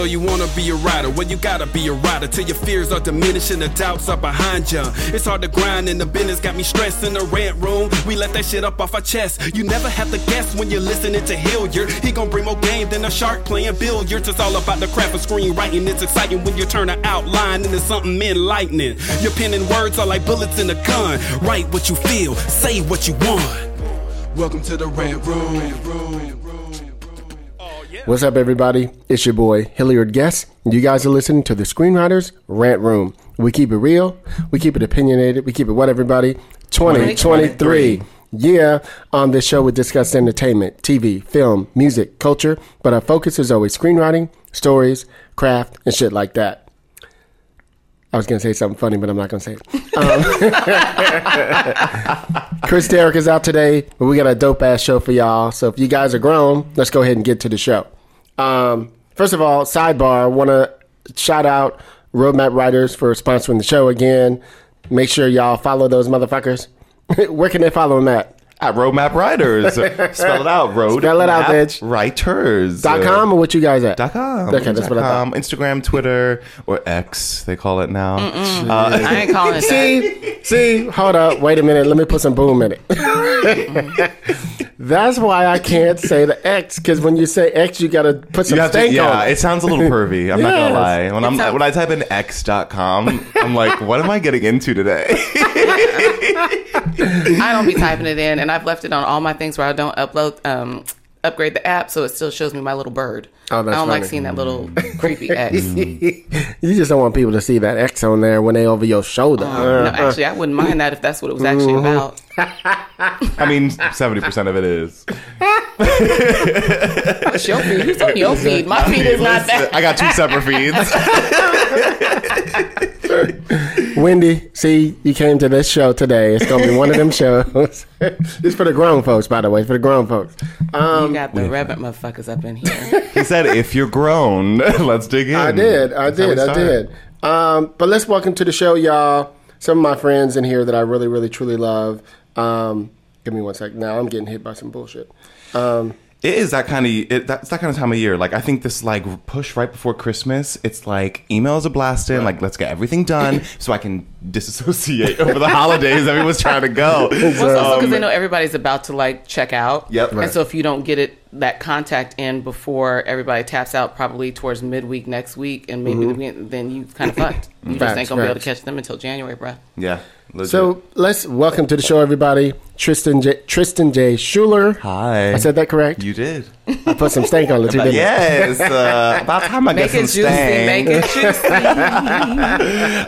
So you wanna be a writer? Well, you gotta be a writer till your fears are diminished and the doubts are behind ya. It's hard to grind and the business, got me stressed in the rant room. We let that shit up off our chest. You never have to guess when you're listening to Hilliard. He gon' bring more game than a shark playing billiards. It's all about the craft of screenwriting. It's exciting when you turn an outline into something enlightening. Your pen and words are like bullets in a gun. Write what you feel, say what you want. Welcome to the Red Room. What's up, everybody? It's your boy Hilliard Guess. You guys are listening to the Screenwriters Rant Room. We keep it real, we keep it opinionated, we keep it what, everybody? 2023. Yeah, on this show we discuss entertainment, TV, film, music, culture, but our focus is always screenwriting, stories, craft, and shit like that. I was gonna say something funny, but I'm not gonna say it. Um, Chris Derrick is out today, but we got a dope ass show for y'all. So if you guys are grown, let's go ahead and get to the show. Um, first of all, sidebar, want to shout out Roadmap Writers for sponsoring the show again. Make sure y'all follow those motherfuckers. Where can they follow them at? At Roadmap Writers. Spell it out. Road Spell it out, Map bitch. Writers. Dot com or what you guys at? Dot com. Okay, that's Dot what I thought. com. Instagram, Twitter, or X, they call it now. Uh, I ain't calling it that. See, see, hold up, wait a minute. Let me put some boom in it. Mm-hmm. That's why I can't say the X because when you say X, you gotta put some You have to, yeah, on it it. sounds a little pervy. I'm not gonna lie. When I'm a- when I type in x.com, I'm like, what am I getting into today? I don't be typing it in, and I've left it on all my things where I don't upload, um, upgrade the app, so it still shows me my little bird. Oh, that's I don't like seeing that little creepy X. You just don't want people to see that X on there when they over your shoulder. no, actually, I wouldn't mind that if that's what it was actually about. I mean, 70% of it is. It's your feed. Who's on your feed? My feed is not that. I got two separate feeds. Wendy, see, you came to this show today. It's gonna be one of them shows. it's for the grown folks, by the way. It's for the grown folks. Um, You got the reverend motherfuckers up in here. he said, if you're grown, let's dig in. I did. I That's did. I did. Um, but let's welcome to the show, y'all. Some of my friends in here that I really, really, truly love. Um, give me one sec. Now I'm getting hit by some bullshit. Um, It is that kind of it, that's that kind of time of year. Like I think this like push right before Christmas. It's like emails are blasting. Like let's get everything done so I can disassociate over the holidays. Everyone's trying to go. Well, also because Um, they know everybody's about to like check out. Yep. And so if you don't get it that contact in before everybody taps out, probably towards midweek next week, and maybe the weekend, then you kind of fucked. You just ain't gonna be able to catch them until January, bro. yeah. Legit. so let's welcome to the show, everybody. Tristan J. Tristan J. Shuler. hi. I said that correct. you did. I put some stank on it too, didn't I? yes. Uh, about time I Make get it some juicy. stank. Make it juicy.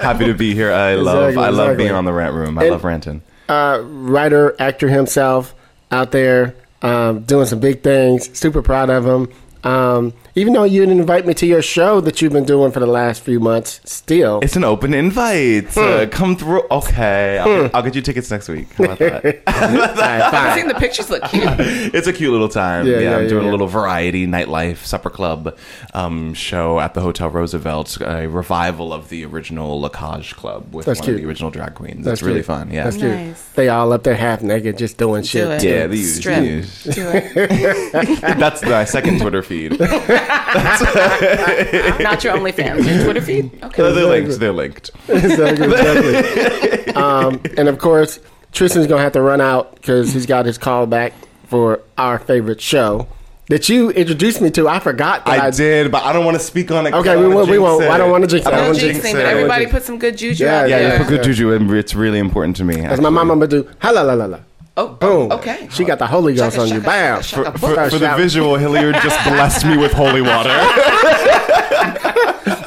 Happy to be here. I love. Exactly, I love exactly. being on the rant room. I And- love ranting. uh, writer, actor himself out there um, doing some big things. Super proud of him. Um, even though you didn't invite me to your show that you've been doing for the last few months, still. It's an open invite. Hmm. Uh, come through. Okay, I'll, I'll get you tickets next week. How about that? All right, I've fine. seen the pictures look cute. it's a cute little time. Yeah, Yeah, yeah, I'm yeah, doing yeah. a little variety nightlife supper club um, show at the Hotel Roosevelt, a revival of the original La Cage Club with That's one cute. of the original drag queens. That's It's really fun. Yeah, That's cute. Nice. They all up there half naked, just doing shit. it. yeah. The use, Strip. the use. Do it. That's my second Twitter feed. Not your OnlyFans. Your Twitter feed? Okay. they're linked. They're linked. exactly. exactly. um, and of course, Tristan's gonna have to run out because he's got his call back for our favorite show that you introduced me to. I forgot. That I did, but I don't want to speak on it. 'cause Okay, I we don't won't- wanna we won't. jinx I don't wanna jinx it. I don't don't No wanna wanna jinx it. but everybody put some good juju Yeah, out yeah, Yeah, there. you put good juju, and it's really important to me. As my mama would do, hala la la la. Oh, Boom. oh, okay. She got the Holy Ghost Shaka, on you. shaka, Bam. shaka, shaka. For, for, for the visual, Hilliard just blessed me with holy water.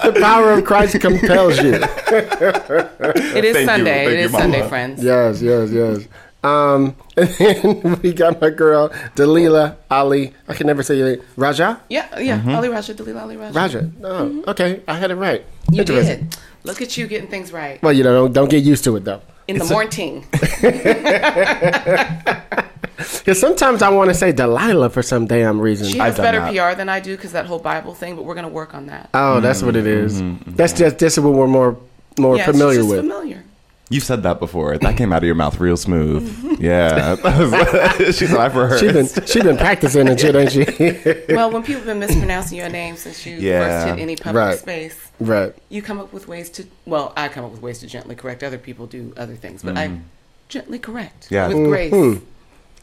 The power of Christ compels you. It is Thank. Sunday. Thank it you, is Sunday, friends. Yes, yes, yes. Um, and then we got my girl Dalila Ali. I can never say your name. Rajah. Yeah, yeah. Mm-hmm. Ali Rajah, Dalila Ali Rajah. Rajah. Oh, okay. I had it right. You did. Look at you getting things right. Well, you know, don't, don't get used to it though. In the morning. Because sometimes I want to say Delilah for some damn reason. She has better that. PR than I do because that whole Bible thing. But we're gonna work on that. oh, that's what it is. Mm-hmm. That's just this is what we're more more yeah, familiar just with. familiar. You said that before. That came out of your mouth real smooth. Yeah. she's said I've rehearsed. She been she's been practicing and shit, ain't she? Well, when people have been mispronouncing your name since you Yeah. first hit any public Right. space, right. you come up with ways to. Well, I come up with ways to gently correct. Other people do other things, but I mm-hmm. gently correct Yeah. with mm-hmm. grace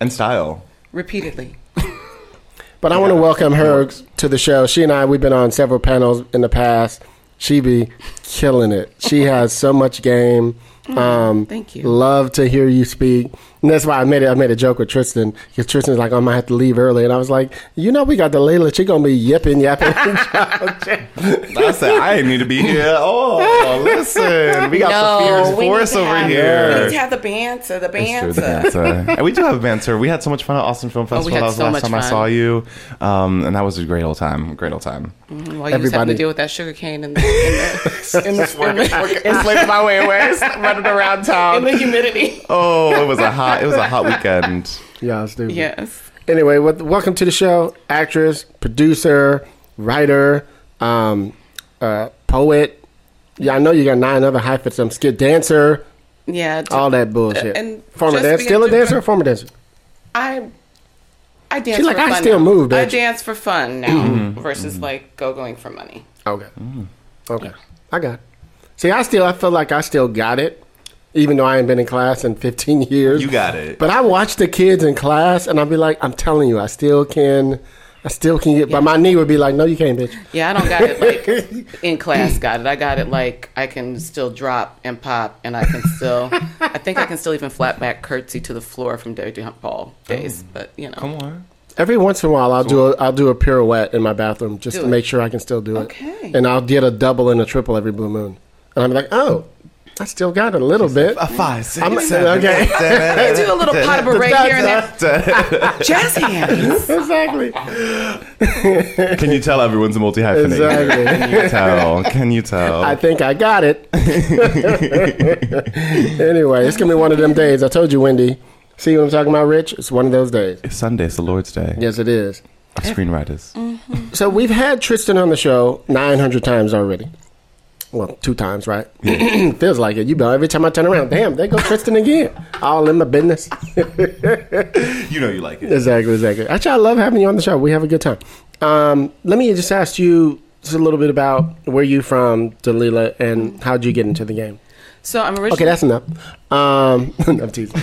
and style. repeatedly. But I want to welcome her to the show. She and I, we've been on several panels in the past. She be killing it. She has so much game. Mm-hmm. Um, thank you. Love to hear you speak. And that's why I made it. I made a joke with Tristan because Tristan's like, "Oh, I might have to leave early, and I was like, you know, we got the Layla. She gonna be yipping, yapping. I said I didn't need to be here. Oh, listen, we got the No, fierce we need force over have- here. We need to have the banter, the It's true, the banter. banter. and we do have banter. We had so much fun at Austin Film Oh, we Festival. had that was so the last much time I saw you, um, and that was a great old time. Great old time. While you was Everybody- having to deal with that sugar cane and the, in the, in the, in the, Enslaved my way ways, running around town, in town. the humidity. Oh, it was a hot. It was a hot weekend. yeah, stupid. Yes. Anyway, what, welcome to the show. Actress, producer, writer, um, uh, poet. Yeah, I know you got nine other hyphens. I'm skit dancer, Yeah. all that bullshit. and former dancer, still a a- dancer, or former dancer. I I dance She's for like, I fun still now. move, I dance for fun now versus like go going for money. Okay. Okay. I got it. See, I still, I feel like I still got it, even though I ain't been in class in 15 years. You got it. But I watch the kids in class, and I'll be like, I'm telling you, I still can, I still can get. But my knee would be like, No, you can't, bitch. Yeah, I don't got it like in class. Got it. I got it like I can still drop and pop, and I can still. I think I can still even flat back curtsy to the floor from Dirty Hunt Paul days. But you know, Come on. Every once in a while, I'll do a, I'll do a pirouette in my bathroom just Do to it. make sure I can still do it. Okay. And I'll get a double and a triple every blue moon, and I'm like, Oh, I still got it a little bit. A five, six, I'm- seven, okay. eight, do a little pas de bourrée here and there. seven. Jazz hands. exactly. Can you tell everyone's a multi hyphenate? Exactly. Can you tell? Can you tell? I think I got it. anyway, it's gonna be one of them days. I told you, Wendy. See what I'm talking about, Rich? It's one of those days. it's Sunday. It's the Lord's Day. Yes, it is. Of screenwriters. Mm-hmm. So we've had Tristan on the show 900 times already. Well, two times, right? Feels like it. You know, every time I turn around, damn, there go Tristan again. All in my business. You know you like it. exactly, exactly. Actually, I love having you on the show. We have a good time. Um, let me just ask you just a little bit about where you from, Dalila, and how'd you get into the game? So I'm originally. Okay, that's enough. Um, I'm teasing.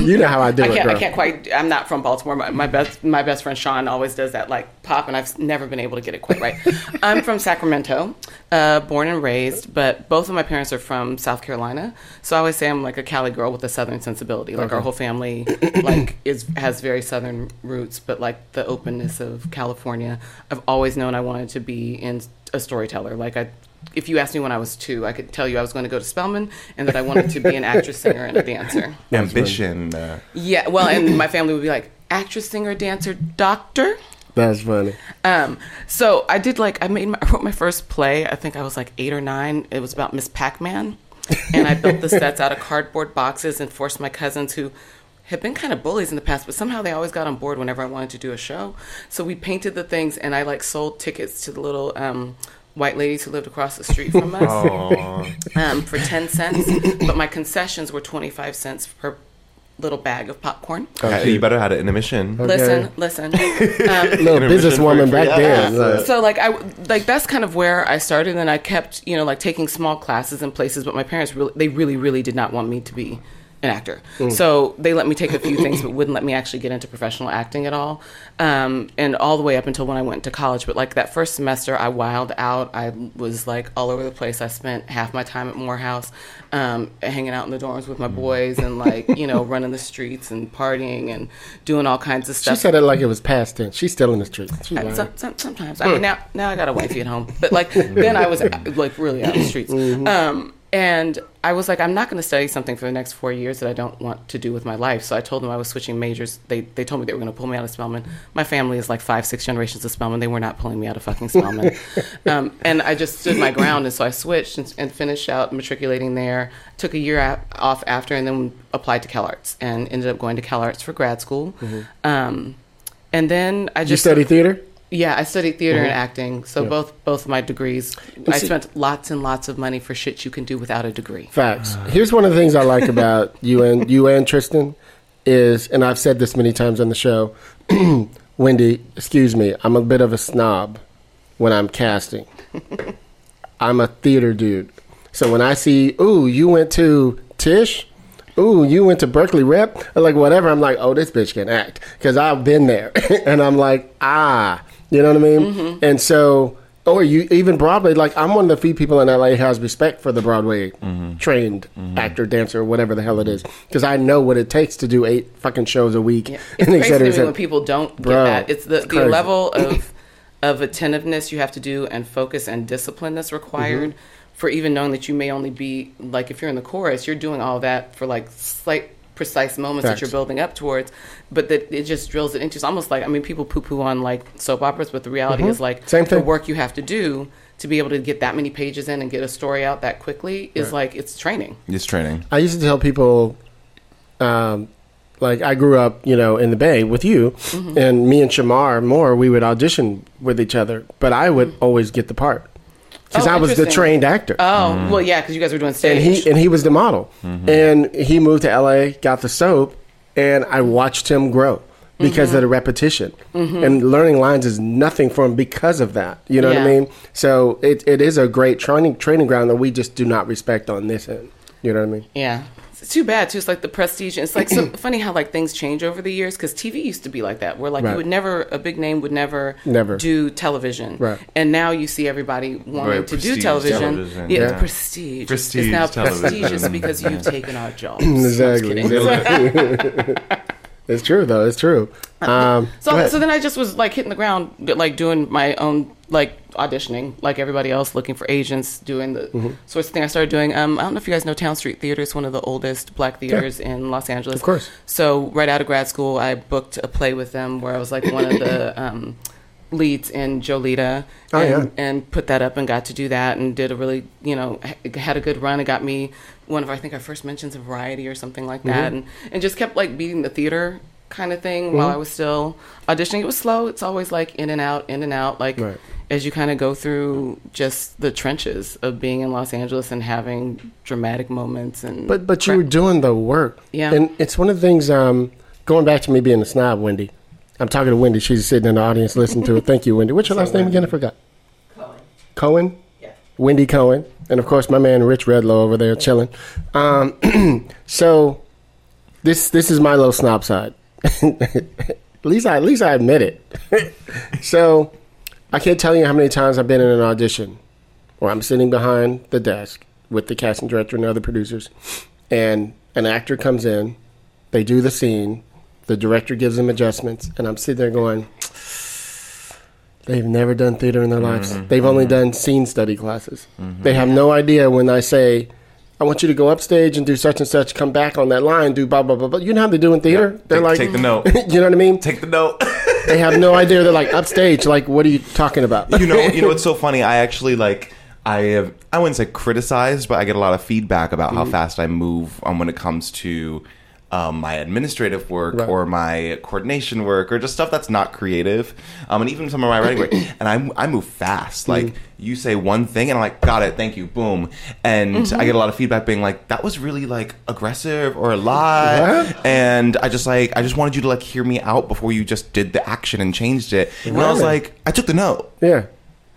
You know how I do I it. I can't quite. I'm not from Baltimore. My, my best. My best friend Sean always does that like pop, and I've never been able to get it quite right. I'm from Sacramento, uh, born and raised, but both of my parents are from South Carolina. So I always say I'm like a Cali girl with a Southern sensibility. Like our whole family, like is has very Southern roots, but like the openness of California. I've always known I wanted to be in a storyteller. Like I. If you asked me when I was two, I could tell you I was going to go to Spelman and that I wanted to be an actress, singer, and a dancer. Ambition. Uh, Yeah, well, and my family would be like, actress, singer, dancer, doctor. That's funny. Um, so I did like I made my, I wrote my first play. I think I was like eight or nine. It was about Miss Pac-Man, and I built the sets out of cardboard boxes and forced my cousins who had been kind of bullies in the past, but somehow they always got on board whenever I wanted to do a show. So we painted the things, and I like sold tickets to the little um, white ladies who lived across the street from us um, for ten cents. But my concessions were twenty five cents per little bag of popcorn. Hey, you better had it in a mission. Listen, listen. Um, Little Intermission businesswoman back for- then. yeah. so like I like that's kind of where I started, and I kept you know like taking small classes in places, but my parents really they really really did not want me to be an actor, so they let me take a few things, but wouldn't let me actually get into professional acting at all, um, and all the way up until when I went to college. But like that first semester, I wilded out. I was like all over the place. I spent half my time at Morehouse, um, hanging out in the dorms with my boys, and like you know running the streets and partying and doing all kinds of stuff. She said it like it was past tense. She's still in the streets. Uh, some, some, sometimes. I mean, now now I got a wifey at home, but like then I was uh, like really out in the streets. Um, and I was like, I'm not going to study something for the next four years that I don't want to do with my life. So I told them I was switching majors. They, they told me they were going to pull me out of Spelman. My family is like five, six generations of Spelman. They were not pulling me out of fucking Spelman. um, and I just stood my ground. And so I switched and, and finished out matriculating there. Took a year a- off after and then applied to CalArts and ended up going to CalArts for grad school. Um, and then I you just study theater? Yeah, I studied theater and acting. So Mm-hmm. Yeah. both both my degrees, I spent lots and lots of money for shit you can do without a degree. Facts. Here's one of the things I like about you and you and Tristan is, and I've said this many times on the show. Wendy, excuse me, I'm a bit of a snob when I'm casting. I'm a theater dude, so when I see, ooh, you went to Tisch. Ooh, you went to Berkeley Rep, like whatever. I'm like, oh, this bitch can act because I've been there, and I'm like, ah, you know what I mean. Mm-hmm. And so, or you even Broadway. Like I'm one of the few people in LA who has respect for the Broadway mm-hmm. trained mm-hmm. actor, dancer, whatever the hell it is, because I know what it takes to do eight fucking shows a week, Yeah. It's and et crazy to me when people don't Bro, get that. It's the, it's the level of of attentiveness you have to do and focus and discipline that's required Mm-hmm. for even knowing that you may only be like if you're in the chorus, you're doing all that for like slight precise moments that you're building up towards, but that it just drills it into. It's almost like I mean, people poo poo on like soap operas, but the reality is like Mm-hmm. Same the work you have to do to be able to get that many pages in and get a story out that quickly is like it's training. It's training. I used to tell people, um, like I grew up, you know, in the Bay with you, Mm-hmm. and me and Shemar Moore, we would audition with each other, but I would always get the part because Oh, I was the trained actor, Oh well, yeah, because you guys were doing stage, and he and he was the model, and he moved to LA, got the soap, and I watched him grow. Because Mm-hmm. of the repetition and learning lines is nothing for him because of that. You know what I mean? So it, it is a great training training ground that we just do not respect on this end. You know what I mean? Yeah. It's too bad too. It's like the prestige. It's like so funny how like things change over the years because TV used to be like that, where like Right. you would never a big name would never Never. do television, Right. And now you see everybody wanting Right, to do television. television, Yeah, yeah. prestige. Prestige It's now television. prestigious because you've taken our jobs. Exactly. I'm just kidding. it's true though. It's true. Um, So, so then I just was like hitting the ground, like doing my own like auditioning, like everybody else, looking for agents, doing the Mm-hmm. sorts of thing I started doing. Um, I don't know if you guys know Towne Street Theater. It's one of the oldest black theaters in Los Angeles. Of course. So right out of grad school, I booked a play with them where I was like one of the um, leads in Jolita, Oh, and, yeah. and put that up and got to do that and did a really you know had a good run. and got me one of I think our first mentions of Variety or something like that, Mm-hmm. and and just kept like beating the theater kind of thing while Mm-hmm. I was still auditioning. It was slow. It's always like in and out, in and out, like Right. as you kind of go through just the trenches of being in Los Angeles and having dramatic moments and but but you were doing the work. Yeah. And it's one of the things. Um, going back to me being a snob, Wendy. I'm talking to Wendy. She's sitting in the audience listening to it. Thank you, Wendy. What's your last name again? I forgot. Cohen. Cohen. Yeah. Wendy Cohen, and of course my man Rich Redlow over there chilling. Um, so this this is my little snob side. at least I at least I admit it. so I can't tell you how many times I've been in an audition where I'm sitting behind the desk with the casting director and other producers, and an actor comes in, they do the scene, the director gives them adjustments, and I'm sitting there going. They've never done theater in their lives. They've only done scene study classes. They have no idea when I say, I want you to go upstage and do such and such, come back on that line, do blah, blah, blah, blah. You know how they do in theater? They're Take- like, take the note. you know what I mean? Take the note. they have no idea. They're like, upstage, like, what are you talking about? you know, you know what's so funny? I actually like I have I wouldn't say criticized, but I get a lot of feedback about Mm-hmm. how fast I move um, when it comes to um, my administrative work Right. or my coordination work or just stuff that's not creative, um, and even some of my writing work. And I I move fast. Like Mm-hmm. you say one thing, and I'm like, got it, thank you, boom. And Mm-hmm. I get a lot of feedback being like, that was really like aggressive or a lot. What? And I just like I just wanted you to like hear me out before you just did the action and changed it. And I was like, I took the note. yeah.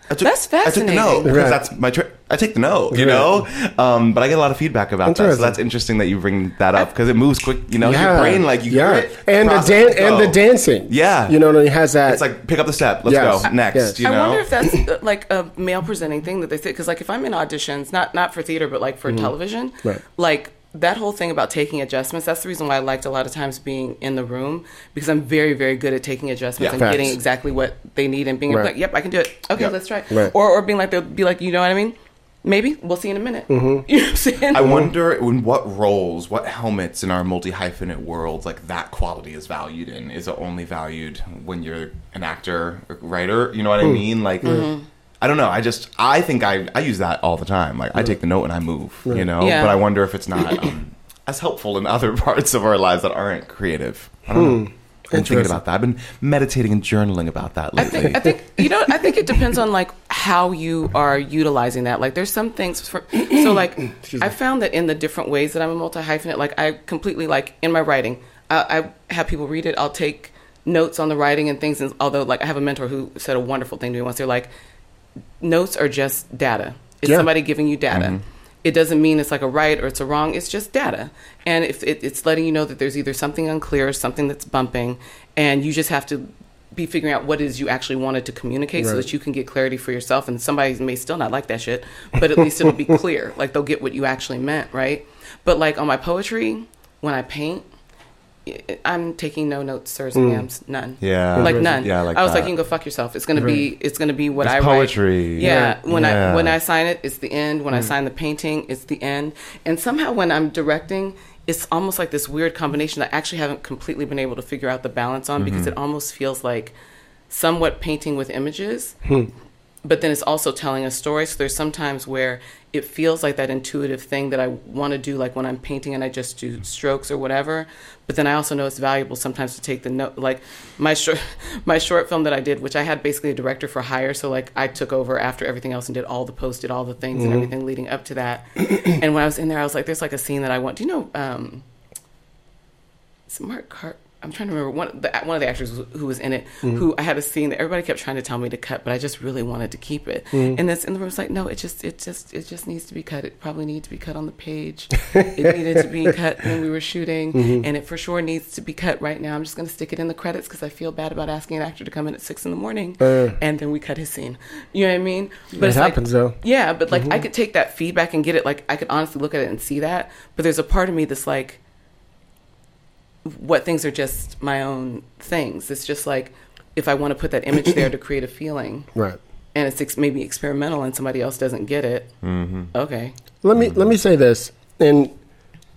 I took, That's I took the note because Right. that's my. Tri- I take the note, you Right. know. Um, but I get a lot of feedback about that, so that's interesting that you bring that up because it moves quick. You know, yeah. your brain like you yeah. hear it, and the dan- and the dancing. Yeah. You know, and he has that. It's like pick up the step. Let's Yes. go next. Yes. You know. I wonder if that's uh, like a male presenting thing that they say because like if I'm in auditions, not not for theater but like for television, Mm-hmm. Right. like that whole thing about taking adjustments. That's the reason why I liked a lot of times being in the room because I'm very very good at taking adjustments Yeah. and Facts. getting exactly what they need and being Right. like, yep, I can do it. Okay, Yep. let's try. Right. Or or being like they'll be like, you know what I mean. Maybe we'll see in a minute. Mm-hmm. You know what I'm saying? I wonder in what roles, what helmets in our multi hyphenate world, like that quality is valued in. Is it only valued when you're an actor, or writer? You know what I mean? Like, I don't know. I just, I think I, I use that all the time. Like, I take the note and I move. You know, Yeah. but I wonder if it's not um, as helpful in other parts of our lives that aren't creative. I don't know. I'm thinking about that. I've been meditating and journaling about that I lately. think I think you know I think it depends on like how you are utilizing that. Like there's some things for so like I found that in the different ways that I'm a multi hyphenate, like I completely like in my writing, I, I have people read it. I'll take notes on the writing and things. And although like I have a mentor who said a wonderful thing to me once, they're like, notes are just data. It's Yeah. somebody giving you data. Mm-hmm. It doesn't mean it's like a right or it's a wrong. It's just data, and if it, it's letting you know that there's either something unclear, or something that's bumping, and you just have to be figuring out what it is you actually wanted to communicate so that you can get clarity for yourself. And somebody may still not like that shit, but at least it'll be clear. Like they'll get what you actually meant, right? But like on my poetry, when I paint, I'm taking no notes, sirs and mm. ma'ams, none. Yeah. like none. Yeah, I like I was like, you can go fuck yourself. It's gonna be, it's gonna be what It's I poetry. write. Yeah. Right. When Yeah. I when I sign it, it's the end. When I mm. sign the painting, it's the end. And somehow when I'm directing, it's almost like this weird combination that I actually haven't completely been able to figure out the balance on mm-hmm. because it almost feels like somewhat painting with images hmm. But then it's also telling a story. So there's sometimes where it feels like that intuitive thing that I want to do, like when I'm painting and I just do strokes or whatever. But then I also know it's valuable sometimes to take the note. Like my short, my short film that I did, which I had basically a director for hire. So like I took over after everything else and did all the posts, did all the things and everything leading up to that. and when I was in there, I was like, there's like a scene that I want. Do you know? Um, it's Mark. I'm trying to remember one the, one of the actors who was in it. Mm-hmm. Who I had a scene that everybody kept trying to tell me to cut, but I just really wanted to keep it. Mm-hmm. And this in the room was like, no, it just it just it just needs to be cut. It probably needed to be cut on the page. it needed to be cut when we were shooting, mm-hmm. and it for sure needs to be cut right now. I'm just going to stick it in the credits because I feel bad about asking an actor to come in at six in the morning, uh. and then we cut his scene. You know what I mean? But It it's like- happens, though. yeah, but like I could take that feedback and get it. Like I could honestly look at it and see that. But there's a part of me that's like, what things are just my own things. It's just like if I want to put that image there to create a feeling, Right. and it's ex- maybe experimental, and somebody else doesn't get it. Okay. Let me let me say this. And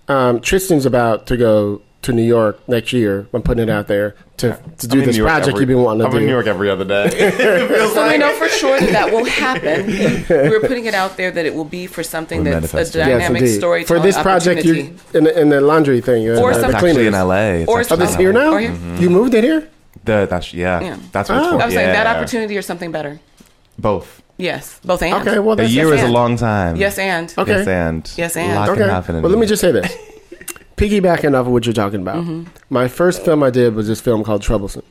um, Tristan's about to go to New York next year. I'm putting it out there to, to do this project every- you've been wanting to I'm do. in New York every other day. So we know for sure that that will happen. We're putting it out there that it will be for something We're that's a manifesting. Yes, dynamic story. For this project, you in the, in the laundry thing, uh, Or the It's actually in. LA. It's Or actually Oh, this in here LA. now? Or here. You moved it here? The, that's yeah. Yeah. That's what it's Oh. for. I was saying that opportunity or something better. Both. Yes, both and. Okay, well, A year yes is a long time. Yes, and. Okay. Yes, and Yes, and. A lot Okay. can happen. in Well, let me just say this. Piggybacking off of what you're talking about, mm-hmm. my first film I did was this film called Troublesome.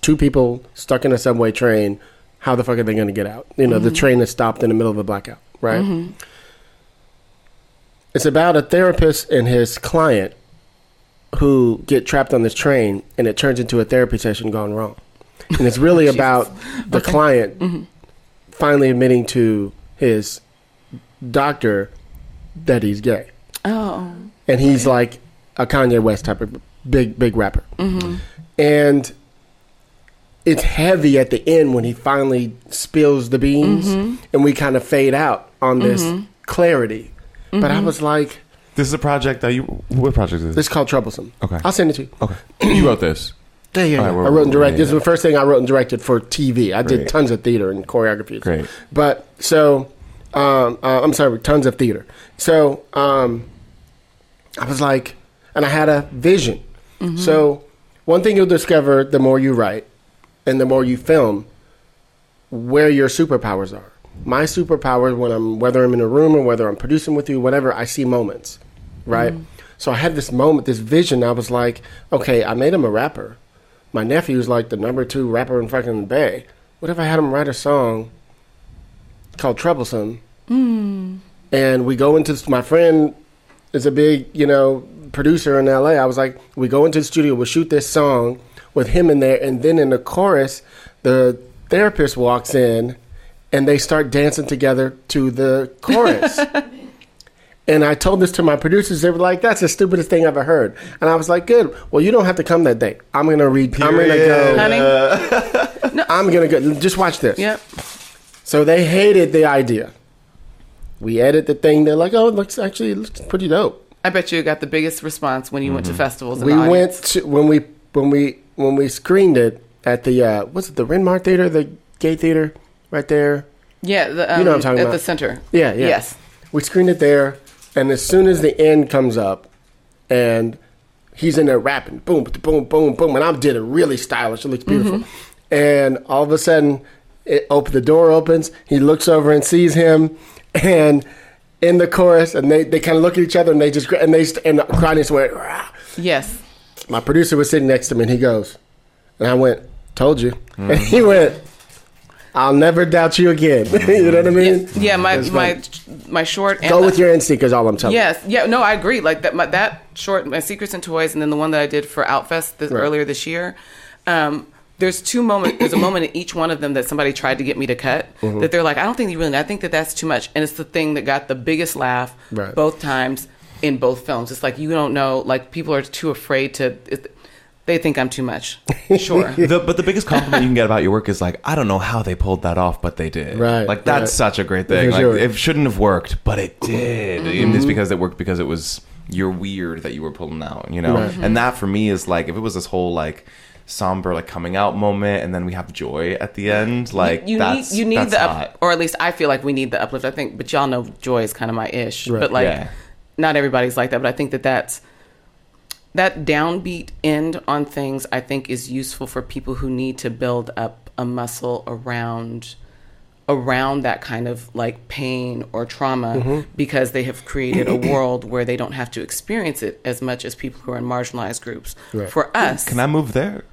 Two people stuck in a subway train. How the fuck are they going to get out? You know, the mm-hmm. train is stopped in the middle of a blackout, right? Mm-hmm. It's about a therapist and his client who get trapped on this train, and it turns into a therapy session gone wrong. And it's really about the client finally admitting to his doctor that he's gay Oh. And he's like a Kanye West type of big big rapper. And it's heavy at the end when he finally spills the beans, and we kind of fade out on this clarity. But I was like, This is a project that you. What project is "This this? is called Troublesome." Okay. I'll send it to you. Okay. you wrote this. Yeah, yeah, right, I wrote and directed. yeah, This is the first thing I wrote and directed for TV. I did Great. tons of theater and choreography. Great. But so, um, uh, I'm sorry, tons of theater. So um, I was like, and I had a vision. Mm-hmm. So one thing you'll discover the more you write and the more you film, where your superpowers are. My superpowers, when I'm whether I'm in a room or whether I'm producing with you, whatever, I see moments, right? Mm-hmm. So I had this moment, this vision. I was like, okay, I made him a rapper. My nephew's like the number two rapper in fucking Bay. What if I had him write a song called Troublesome? Mm. And we go into my friend is a big, you know, producer in LA. I was like, we go into the studio, we'll shoot this song with him in there, and then in the chorus, the therapist walks in and they start dancing together to the chorus. and I told this to my producers. They were like, "That's the stupidest thing I've ever heard." And I was like, "Good. Well, you don't have to come that day. I'm gonna read. I'm gonna go. Honey? I'm gonna go. Just watch this." Yep. So they hated the idea. We edit the thing. They're like, oh, it looks actually it looks pretty dope. I bet you got the biggest response when you went to festivals. in we went to when we when we when we screened it at the uh what's it the Renberg Theater, the gay theater right there. Yeah, the, um, You know what I'm talking at about. the center. Yeah, yeah. Yes. We screened it there, and as soon as the end comes up, and he's in there rapping, boom, boom, boom, boom, and I did it really stylish. It looks beautiful. And all of a sudden, it open the door opens. He looks over and sees him, and in the chorus, and they, they kind of look at each other, and they just and they st- and the crowd just went. "Rah." Yes. My producer was sitting next to me, and he goes, and I went, "Told you," and he went. I'll never doubt you again. you know what I mean? Yeah, my my my short. And Go the- with your instinct is all I'm telling. Yes, yeah, no, I agree. Like that, my, that short, my secrets and toys, and then the one that I did for Outfest this, Right. earlier this year. Um, there's two moments. There's a moment in each one of them that somebody tried to get me to cut. Mm-hmm. That they're like, I don't think you really. I think that that's too much, and it's the thing that got the biggest laugh Right. both times in both films. It's like you don't know. Like people are too afraid to. It, they think I'm too much. Sure. The, but the biggest compliment you can get about your work is like, I don't know how they pulled that off, but they did. Right, Like that's right. such a great thing. Like sure. it shouldn't have worked, but it did. Mm-hmm. And it's because it worked because it was you're weird that you were pulling out, you know. Right. And that for me is like if it was this whole like somber like coming out moment, and then we have joy at the end. Like you that's need you need the up, or at least I feel like we need the uplift. I think, but y'all know joy is kind of my ish. Right. But like, Yeah. not everybody's like that. But I think that that's that downbeat end on things. I think is useful for people who need to build up a muscle around around that kind of like pain or trauma Mm-hmm. because they have created a world where they don't have to experience it as much as people who are in marginalized groups. Right. For us, Can I move there?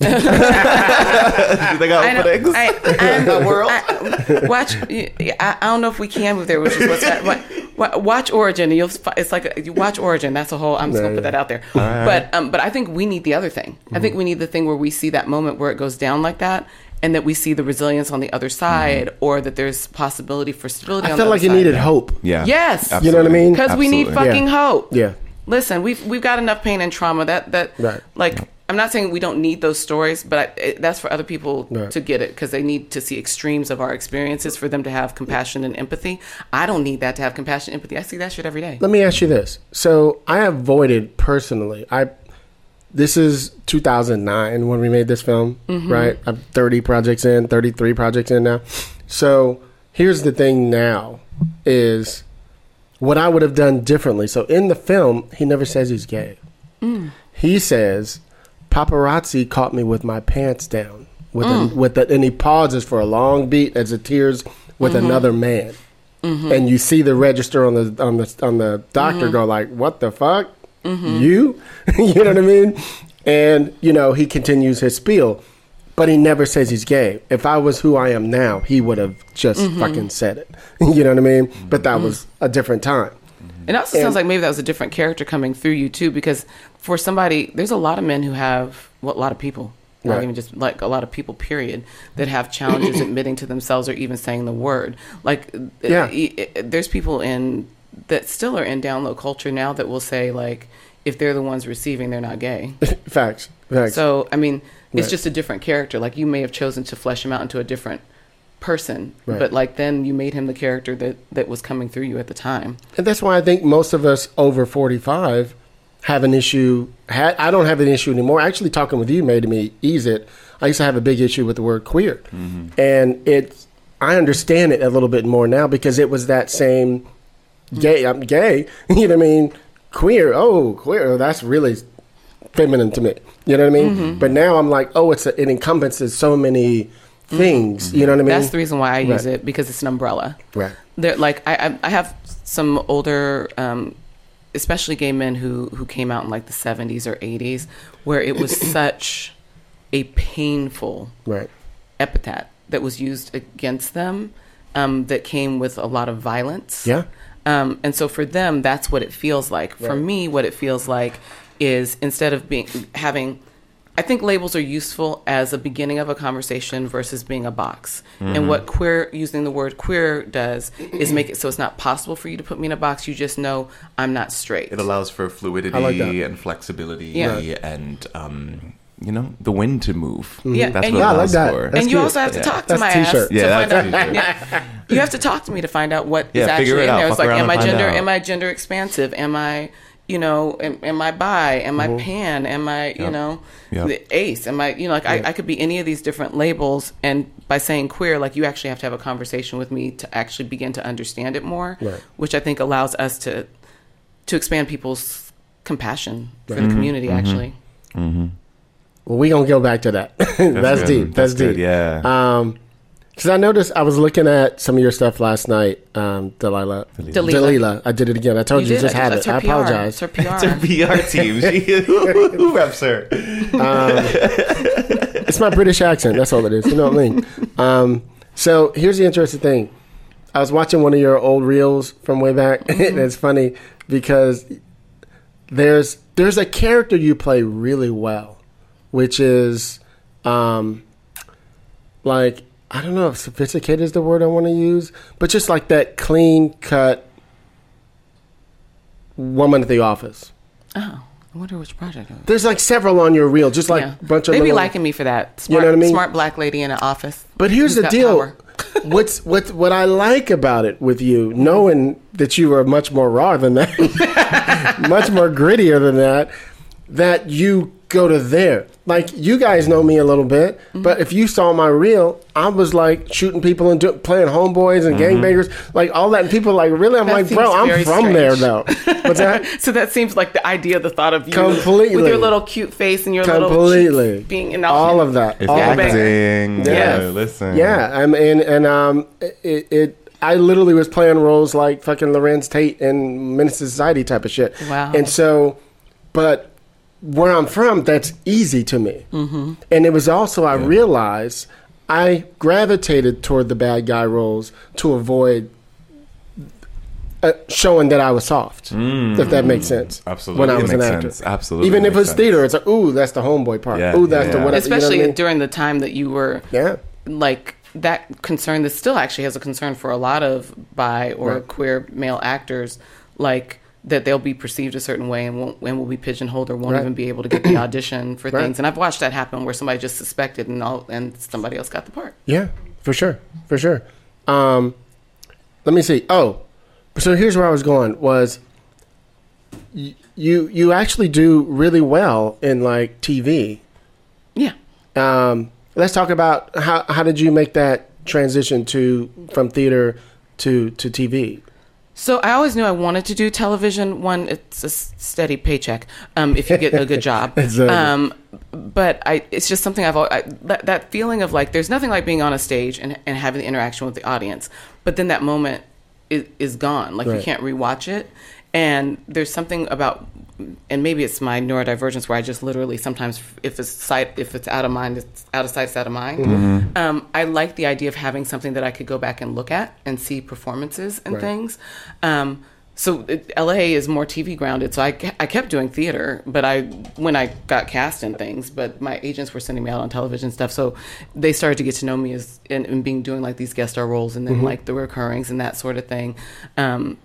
Do they got I know. openings? I, I'm, I, watch. I, I don't know if we can move there, which is what's that. What, what, watch Origin, and you'll. It's like a, you watch Origin. That's a whole. I'm just gonna put that out there. But um, but I think we need the other thing. I Mm-hmm. think we need the thing where we see that moment where it goes down like that. And that we see the resilience on the other side, or that there's possibility for stability. Mm-hmm. I on felt the like other you side. needed hope. yeah. Yes. You know what I mean? because we need fucking Yeah. hope. Yeah. Listen, we've we've got enough pain and trauma that that Right. like I'm not saying we don't need those stories, but I, it, that's for other people Right. to get it because they need to see extremes of our experiences for them to have compassion and empathy. I don't need that to have compassion and empathy. I see that shit every day. Let me ask you this. So I avoided personally. I this is 2009 when we made this film, mm-hmm. right? I'm 30 projects in, 33 projects in now. So here's the thing now is what I would have done differently. So in the film, he never says he's gay. Mm. He says paparazzi caught me with my pants down with a, mm. with and he pauses for a long beat as it tears with mm-hmm. another man. Mm-hmm. And you see the register on the on the on the doctor mm-hmm. go like, "What the fuck? You?" you know what I mean? And you know, he continues his spiel, but he never says he's gay. If I was who I am now, he would have just fucking said it. you know what I mean? But that was a different time. It also And- sounds like maybe that was a different character coming through you too, because for somebody, there's a lot of men who have, well, a lot of people, not Right. even just like a lot of people, period, that have challenges admitting to themselves or even saying the word. Like, Yeah. i- uh, i- there's people in that still are in down low culture now that will say like, if they're the ones receiving, they're not gay. Facts. Facts. So I mean, it's Right. just a different character. Like you may have chosen to flesh him out into a different person, Right. but like then you made him the character that that was coming through you at the time. And that's why I think most of us over 45 have an issue. Ha- I don't have an issue anymore. Actually, talking with you made me ease it. I used to have a big issue with the word queer. Mm-hmm. And it, I understand it a little bit more now because it was that same gay, I'm gay, you know what I mean? Queer, oh, queer, oh, that's really feminine to me. You know what I mean? Mm-hmm. But now I'm like, oh, it's a, it encompasses so many mm-hmm. things. You know what I mean? That's the reason why I use Right. it because it's an umbrella. Right. They're like I I, I have some older, um, especially gay men who who came out in like the seventies or eighties, where it was such a painful Right. epithet that was used against them um, that came with a lot of violence. Yeah. Um, and so for them, that's what it feels like. For me, what it feels like is instead of being having, I think labels are useful as a beginning of a conversation versus being a box. And what queer using the word queer does is make it so it's not possible for you to put me in a box. You just know I'm not straight. It allows for fluidity like and flexibility Yeah. and um, you know, the wind to move. Yeah, that's and what you- Yeah, I like that. for. That's and you also have to Yeah. talk to That's my t-shirt. ass to Yeah, find that's out. t-shirt. Yeah. You have to talk to me to find out what is Yeah, figure actually it in out. there. It's Fuck like, am I gender? out. Am I gender expansive? Am I, you know, am, am I bi? Am I pan? Am I, you know, Yep. the ace? Am I, you know, like I, I could be any of these different labels. And by saying queer, like you actually have to have a conversation with me to actually begin to understand it more, Right. which I think allows us to to expand people's compassion for Mm-hmm. the community. Actually, Well, we gonna go back to that. That's, good. deep. That's, That's good, deep. yeah. Um, because I noticed I was looking at some of your stuff last night, um, Delilah. Delilah. Delilah. I did it again. I told you, did. just had it. her I PR. apologize. It's her PR. It's her PR team. She, who, who reps her? It's my British accent. That's all it is. You know what I mean? Um, so here's the interesting thing. I was watching one of your old reels from way back, and it's funny because there's there's a character you play really well, which is um, like I don't know if sophisticated is the word I want to use, but just like that clean cut woman at the office. Oh, I wonder which project. It was. There's like several on your reel, just like yeah. a bunch of they be liking me for that. Smart, know what I mean? Smart black lady in an office. But here's the deal. power. What's what what I like about it with you, knowing that you are much more raw than that, much more grittier than that, that you go to there. Like you guys know me a little bit, Mm-hmm. but if you saw my reel, I was like shooting people and do, playing homeboys and gangbangers, like all that. And people are like, really? I'm That like, bro, I'm very from there though. What's that? So that seems like the idea, the thought of you Completely. with your little cute face and your little Completely. cheeks being in all of that. It's all acting. Yeah. Yeah. Listen. Yeah, I mean, and um, it, it. I literally was playing roles like fucking Larenz Tate and Menace Society type of shit. Wow. And so, but where I'm from, that's easy to me. Mm-hmm. And it was also I realized I gravitated toward the bad guy roles to avoid. Uh, showing that I was soft, if that makes sense. Absolutely. When I It was an actor, sense. Absolutely Even if makes it's sense. theater, it's like, ooh, that's the homeboy part. Yeah, Ooh, that's the yeah. whatever. Especially you know what I mean? during the time that you were yeah. like that concern that still actually has a concern for a lot of bi or Right. queer male actors, like that they'll be perceived a certain way and won't and will be pigeonholed or won't Right. even be able to get the audition for Right. things. And I've watched that happen where somebody just suspected and all and somebody else got the part. Yeah, for sure, for sure. Um, let me see. Oh, so here's where I was going was y- you you actually do really well in like TV. Yeah. Um, let's talk about how how did you make that transition to from theater to to TV? So I always knew I wanted to do television. One, it's a steady paycheck um, if you get a good job. Exactly. um, but I, it's just something I've al- I, that, that feeling of like there's nothing like being on a stage and, and having the interaction with the audience. But then that moment is, is gone. Like you can't rewatch it. And there's something about, and maybe it's my neurodivergence where I just literally sometimes, if it's sight, if it's out of mind, it's out of sight, it's out of mind. Mm-hmm. Um, I like the idea of having something that I could go back and look at and see performances and Right. things. Um, so it, LA is more TV grounded. So I, I kept doing theater, but I when I got cast in things, but my agents were sending me out on television stuff. So they started to get to know me as and, and being doing like these guest star roles and then Mm-hmm. like the recurrings and that sort of thing. Um,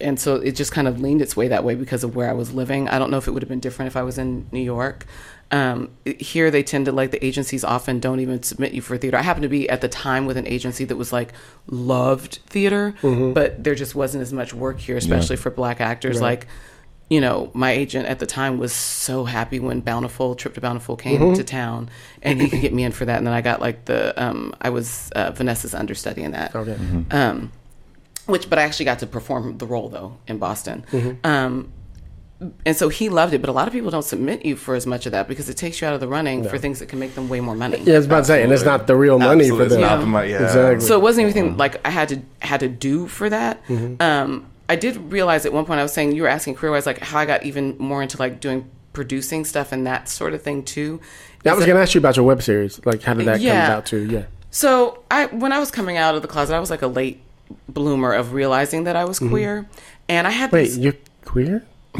and so it just kind of leaned its way that way because of where I was living. I don't know if it would have been different if I was in New York. Um, here they tend to like the agencies often don't even submit you for theater. I happened to be at the time with an agency that was like loved theater, but there just wasn't as much work here, especially for black actors. Like, you know, my agent at the time was so happy when Bountiful Trip to Bountiful came to town, and he could get me in for that. And then I got like the um, I was uh, Vanessa's understudy in that. Okay. Um, which, but I actually got to perform the role though in Boston. Mm-hmm. Um, and so he loved it, but a lot of people don't submit you for as much of that because it takes you out of the running for things that can make them way more money. Yeah, I was about to say, and it's not the real money Absolutely. for It's them. not Yeah. the money. Yeah. Exactly. So it wasn't anything like I had to had to do for that. Mm-hmm. Um, I did realize at one point I was saying you were asking career wise like how I got even more into like doing producing stuff and that sort of thing too. Yeah, I was going to ask you about your web series. Like, how did that Yeah. come about too? Yeah. So I, when I was coming out of the closet, I was like a late bloomer of realizing that I was queer, and I had Mm-hmm. Wait, these you're queer?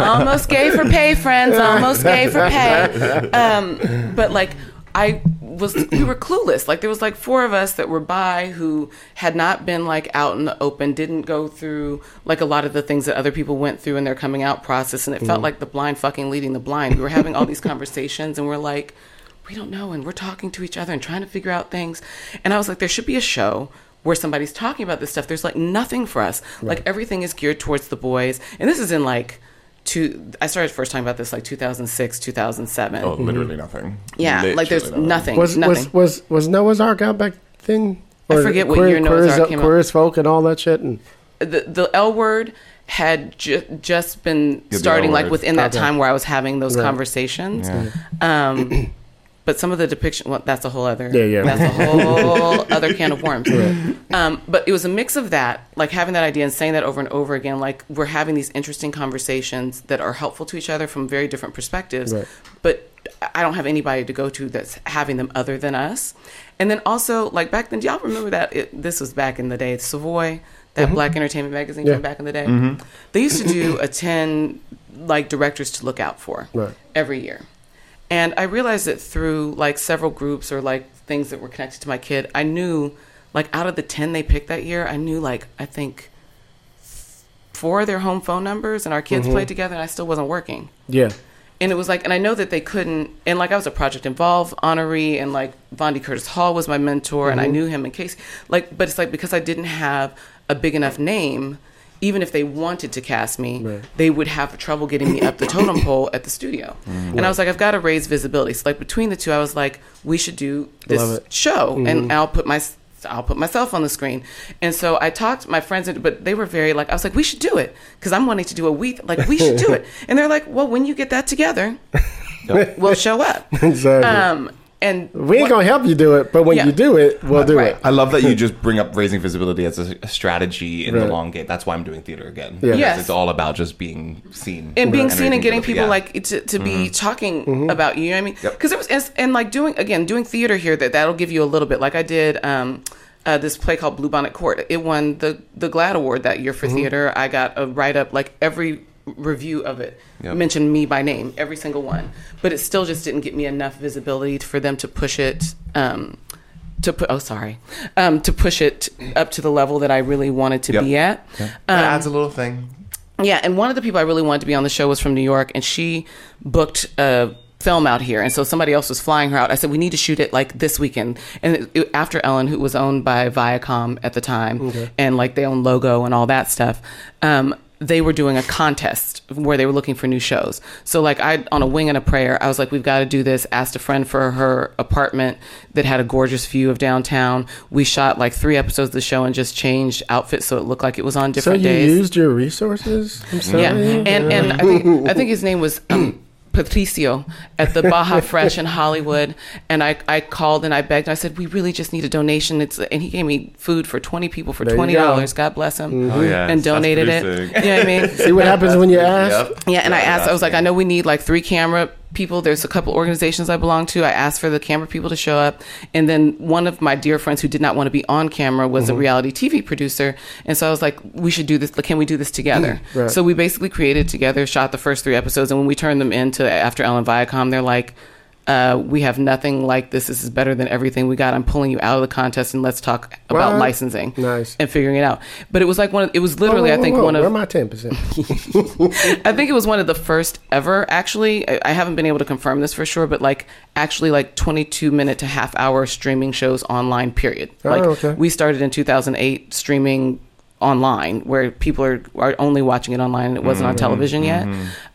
almost gay for pay, friends, almost gay for pay. Um, but like I was we were clueless. Like there was like four of us that were bi who had not been like out in the open, didn't go through like a lot of the things that other people went through in their coming out process, and it felt like the blind fucking leading the blind. We were having all these conversations, and we're like, we don't know, and we're talking to each other and trying to figure out things. And I was like, there should be a show where somebody's talking about this stuff. There's like nothing for us. Like everything is geared towards the boys, and this is in like. Two, I started first talking about this like 2006, 2007. Oh, literally nothing. Yeah, like there's Literally nothing. Was nothing. was was was Noah's Arc out back then? I Or forget what queer, year Noah's queer Ark came out. queer as folk and all that shit. And the the L word had ju- just been the starting like within that Okay. time where I was having those Right. conversations. Um, but some of the depiction, well, that's a whole other, Yeah, yeah. that's a whole other can of worms. Um, but it was a mix of that, like having that idea and saying that over and over again. Like we're having these interesting conversations that are helpful to each other from very different perspectives. Right. But I don't have anybody to go to that's having them other than us. And then also, like back then, do y'all remember that? It, this was back in the day. Savoy, that Black Entertainment magazine Yeah. from back in the day. They used to do a 10 like directors to look out for Right. every year. And I realized that through like several groups or like things that were connected to my kid, I knew like out of the 10 they picked that year, I knew like, I think four of their home phone numbers and our kids mm-hmm. played together and I still wasn't working. yeah, And it was like, and I know that they couldn't, and like I was a Project Involve honoree, and like Vondie Curtis Hall was my mentor, and I mm-hmm. knew him in case, Like, but it's like because I didn't have a big enough name, even if they wanted to cast me, Right. they would have trouble getting me up the totem pole at the studio. And I was like, I've got to raise visibility. So like between the two, I was like, we should do this show, and I'll put my. I'll put myself on the screen, and so I talked to my friends, but they were very like, I was like, we should do it because I'm wanting to do a week, like we should do it, and they're like, well, when you get that together, we'll show up. exactly. Um, and we ain't what- gonna help you do it, but when Yeah. you do it, we'll do Right. it. I love that you just bring up raising visibility as a, a strategy in Right. the long game. That's why I'm doing theater again. Yeah. Yes. It's all about just being seen. and being raising seen and getting people Yeah. like to, to be Mm-hmm. talking about you. You know what I mean? Yep. Because it was and, and like doing again doing theater here that that'll give you a little bit. Like I did um, uh, this play called Blue Bonnet Court. It won the the GLAAD Award that year for Mm-hmm. theater. I got a write up like every review of it Yep. mentioned me by name every single one but it still just didn't get me enough visibility for them to push it um to put oh sorry um to push it up to the level that i really wanted to Yep. be at That Um, adds a little thing. yeah, and one of the people I really wanted to be on the show was from New York, and she booked a film out here, and so somebody else was flying her out. I said we need to shoot it like this weekend, and it, it- AfterEllen, who was owned by Viacom at the time, and like they own Logo and all that stuff. Um, they were doing a contest where they were looking for new shows. So like I on a wing and a prayer, I was like, we've got to do this. Asked a friend for her apartment that had a gorgeous view of downtown. We shot like three episodes of the show and just changed outfits so it looked like it was on different So you days. used your resources. I'm sorry. Yeah, and and I think I think his name was um, Patricio at the Baja Fresh in Hollywood, and I, I called and I begged. And I said we really just need a donation. It's and he gave me food for twenty people for There you twenty go. dollars. God bless him. Mm-hmm. Oh, yeah. and donated it. You know what I mean? See what happens when you ask. Yep. Yeah, and I asked. I was like, I know we need like three camera people. There's a couple organizations I belong to. I asked for the camera people to show up, and then one of my dear friends who did not want to be on camera was a mm-hmm. reality TV producer, and so I was like, we should do this. Can we do this together? Right. So we basically created together, shot the first three episodes, and when we turned them into AfterEllen Viacom, they're like. Uh, we have nothing like this. This is better than everything we got. I'm pulling you out of the contest and let's talk about What? licensing Nice. and figuring it out. But it was like one. Of, it was literally, Whoa, I whoa, think, whoa, one of Where my ten percent? I think it was one of the first ever. Actually, I, I haven't been able to confirm this for sure, but like actually, like twenty-two minute to half hour streaming shows online. Period. Oh, Like okay. we started in two thousand eight streaming online where people are, are only watching it online and it wasn't Mm-hmm. on television yet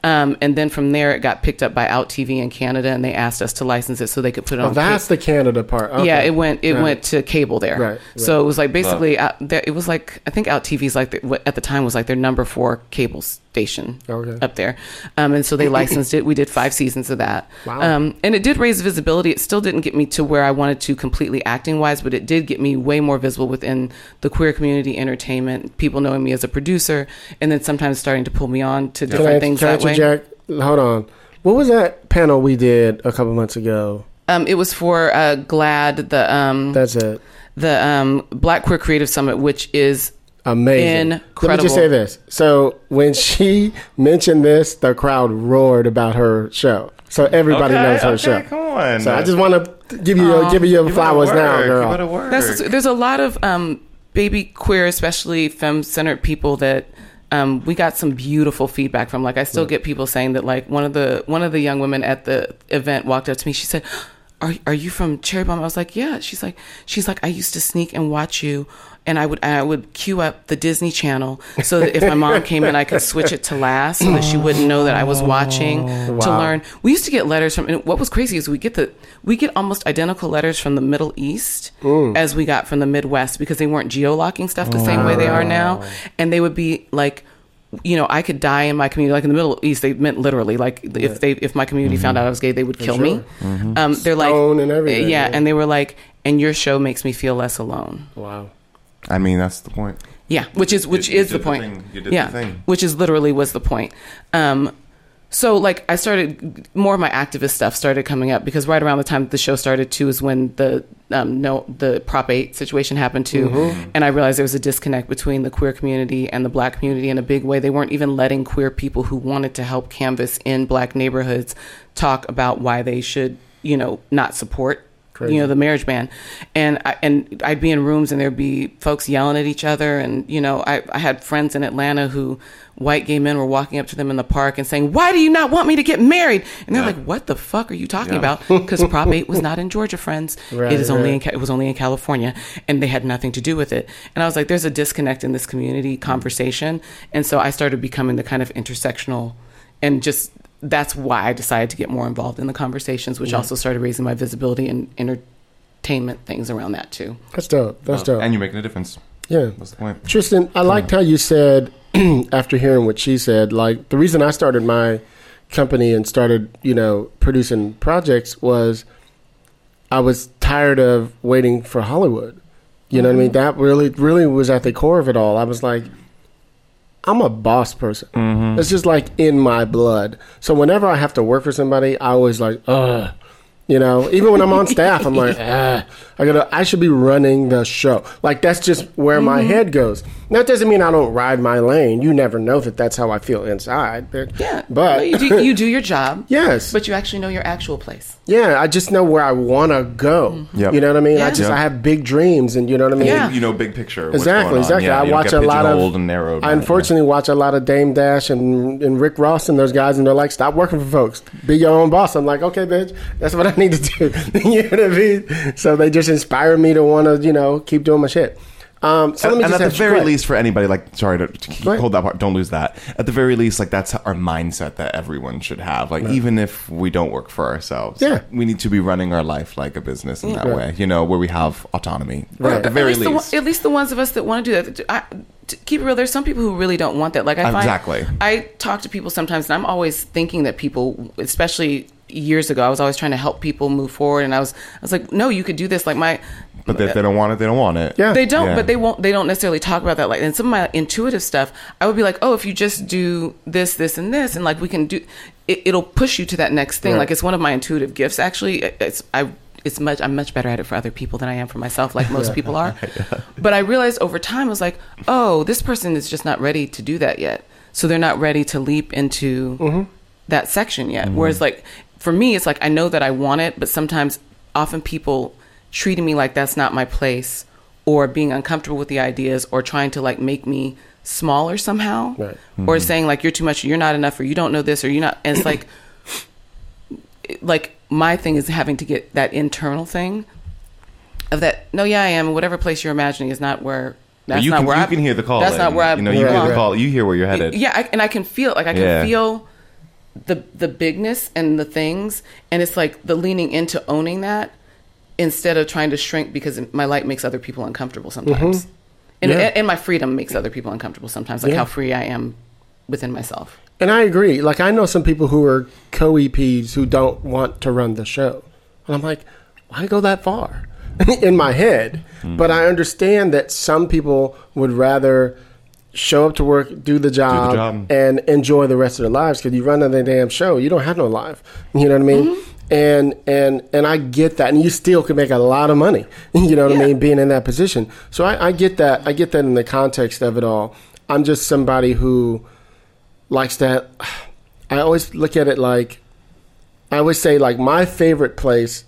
um, and then from there it got picked up by out tv in canada and they asked us to license it so they could put it Oh, on that's the Canada part. Okay. yeah, it went it Right. went to cable there. Right, So it was like basically out, it was like I think Out TV's like the, at the time was like their number four cable station Okay. up there, um, and so they licensed it. We did five seasons of that, Wow. um, and it did raise visibility. It still didn't get me to where I wanted to completely acting wise, but it did get me way more visible within the queer community, entertainment, people knowing me as a producer, and then sometimes starting to pull me on to different I, things that way. interject? Hold on. What was that panel we did a couple months ago? Um, it was for uh, GLAAD, the um, That's it. the um, Black Queer Creative Summit, which is Amazing. Let me just say this. So when she mentioned this, the crowd roared about her show. So everybody Okay, knows her okay, show. come on. So I just want to give you your, give you your Give a flowers now, girl. Give it a work. That's, there's a lot of um, baby queer, especially femme centered people that um, we got some beautiful feedback from. Like I still get people saying that like one of the one of the young women at the event walked up to me. She said, "Are are you from Cherry Bomb?" I was like, "Yeah." She's like, "She's like, I used to sneak and watch you." And I would I would queue up the Disney Channel so that if my mom came in, I could switch it to last so that she wouldn't know that I was watching to learn. We used to get letters from. And what was crazy is we get the we get almost identical letters from the Middle East as we got from the Midwest because they weren't geolocking stuff the same way they are now, and they would be like. You know, I could die in my community. Like in the Middle East, they meant literally. Like if they, if my community found out I was gay, they would kill me. Um, they're like, and everything, yeah, yeah. and they were like, and your show makes me feel less alone. Wow. I mean, that's the point. Yeah, which is which You- you is the did the point. You yeah, the thing. which is literally was the point. Um, so like I started more of my activist stuff started coming up because right around the time the show started too is when the um, no the Prop Eight situation happened too, Mm-hmm. and I realized there was a disconnect between the queer community and the Black community in a big way. They weren't even letting queer people who wanted to help canvas in Black neighborhoods talk about why they should you know not support Crazy. you know the marriage ban. And I, and I'd be in rooms and there'd be folks yelling at each other. And you know I, I had friends in Atlanta who white gay men were walking up to them in the park and saying why do you not want me to get married? And they're Yeah. like what the fuck are you talking Yeah. about? Because Prop 8 was not in Georgia friends. Right, it is only right. in it was only in California. And they had nothing to do with it. And I was like there's a disconnect in this community mm. conversation. And so I started becoming the kind of intersectional and just that's why I decided to get more involved in the conversations, which also started raising my visibility and entertainment things around that too. That's dope. That's dope. And you're making a difference. yeah. That's the point. Tristan, I liked how you said after hearing what she said, like the reason I started my company and started, you know, producing projects was I was tired of waiting for Hollywood. You know what I mean? Mm-hmm. That really, really was at the core of it all. I was like, I'm a boss person. Mm-hmm. It's just like in my blood. So whenever I have to work for somebody, I always like, ugh. You know, even when I'm on staff, I'm like, ah, I gotta, I should be running the show. Like that's just where my head goes. That doesn't mean I don't ride my lane. You never know that that's how I feel inside. But, Yeah, but you do, you do your job. yes, but you actually know your actual place. yeah, I just know where I want to go. Yep. You know what I mean? I just, Yep. I have big dreams, and you know what I mean. Yeah. You know, big picture. what's Exactly, on. exactly. Yeah, I watch a lot of. pigeonholed and narrowed. I unfortunately watch a lot of Dame Dash and, and Rick Ross and those guys, and they're like, "Stop working for folks. Be your own boss." I'm like, "Okay, bitch, that's what I need to do." you know what I mean? So they just inspire me to want to, you know, keep doing my shit. Um, so let me and just at the very go ahead. least, for anybody, like, sorry to, to keep, hold that part, don't lose that. At the very least, like, that's our mindset that everyone should have. Like, even if we don't work for ourselves, Yeah. we need to be running our life like a business in that Right. way, you know, where we have autonomy. Right. At the very at least, least. The, at least the ones of us that want to do that. I, to keep it real, there's some people who really don't want that. Like I find, Exactly. I talk to people sometimes, and I'm always thinking that people, especially years ago, I was always trying to help people move forward, and I was, I was like, no, you could do this. Like my, but if they don't want it, they don't want it. Yeah. they don't, Yeah. but they won't. They don't necessarily talk about that. Like, and some of my intuitive stuff, I would be like, oh, if you just do this, this, and this, and like we can do, it, it'll push you to that next thing. Right. Like it's one of my intuitive gifts. Actually, it's I. It's much. I'm much better at it for other people than I am for myself, like most people are. But I realized over time, I was like, oh, this person is just not ready to do that yet. So they're not ready to leap into mm-hmm. that section yet. Mm-hmm. Whereas, like for me, it's like I know that I want it, but sometimes, often people treating me like that's not my place, or being uncomfortable with the ideas, or trying to like make me smaller somehow, Right. or saying like you're too much, or you're not enough, or you don't know this, or you're not. And it's like, like my thing is having to get that internal thing of that. No, yeah, I am. Whatever place you're imagining is not where. That's you not can, where you I can hear the call. That's not where I. You know, you Right, hear the call. You hear where you're headed. Yeah, I, and I can feel like I can Yeah. feel the the bigness and the things, and it's like the leaning into owning that instead of trying to shrink because my light makes other people uncomfortable sometimes, and, Mm-hmm. Yeah. and my freedom makes other people uncomfortable sometimes. Like Yeah. how free I am within myself. And I agree. Like I know some people who are co EPs who don't want to run the show, and I'm like, why go that far? In my head, but I understand that some people would rather show up to work, do the job, job. and enjoy the rest of their lives. Because you run the damn show, you don't have no life. You know what I mean? Mm-hmm. And and and I get that, and you still can make a lot of money. You know what I mean? Being in that position, so I, I get that. I get that in the context of it all. I'm just somebody who likes that. I always look at it like I always say like my favorite place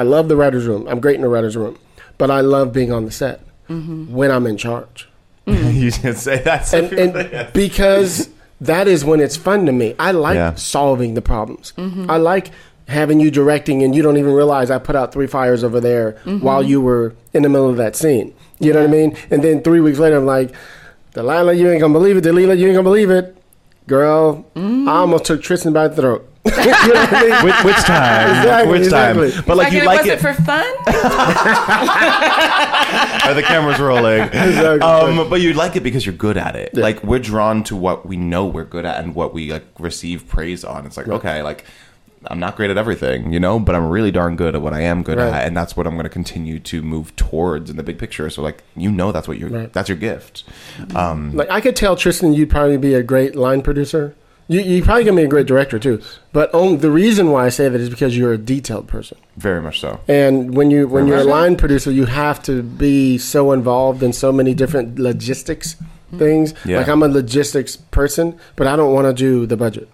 I love the writers' room. I'm great in the writers' room, but I love being on the set mm-hmm. when I'm in charge, Mm. you should say that. and, and because that is when it's fun to me. I like Yeah. solving the problems. Mm-hmm. I like having you directing, and you don't even realize I put out three fires over there mm-hmm. while you were in the middle of that scene. You know what I mean? And then three weeks later, I'm like, Dalila, you ain't gonna believe it. Dalila, you ain't gonna believe it. Girl, mm. I almost took Tristan by the throat. you know what I mean? which, which time? Exactly, which time? But like, like, you like was it. it for fun? Are the cameras rolling? Exactly. Um, but you like it because you're good at it. Like we're drawn to what we know we're good at and what we like receive praise on. It's like okay, like I'm not great at everything, you know, but I'm really darn good at what I am good Right. at, and that's what I'm going to continue to move towards in the big picture. So like you know, that's what you're. Right. That's your gift. Um, Like I could tell Tristan, you'd probably be a great line producer. You you probably gonna be a great director too. But only, the reason why I say that is because you're a detailed person. very much so. And when you when you're a much so. line producer, you have to be so involved in so many different logistics mm-hmm. things. Yeah. Like I'm a logistics person, but I don't want to do the budget.